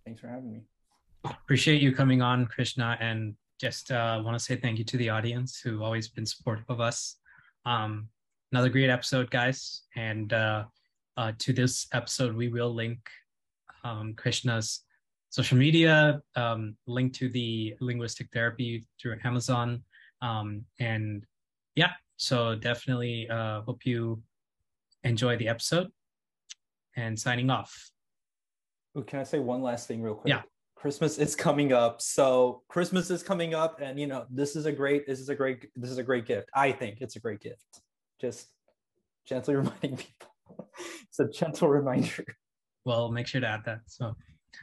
Thanks for having me. Appreciate you coming on, Krishna, and just uh, want to say thank you to the audience who always been supportive of us. Um, another great episode, guys. And uh, uh, to this episode, we will link um, Krishna's social media, um, link to the linguistic therapy through Amazon. Um, and yeah, so definitely uh, hope you enjoy the episode and signing off. Ooh, can I say one last thing real quick? Yeah. Christmas is coming up. So Christmas is coming up and you know, this is a great this is a great this is a great gift. I think it's a great gift. Just gently reminding people. it's a gentle reminder. Well, make sure to add that. So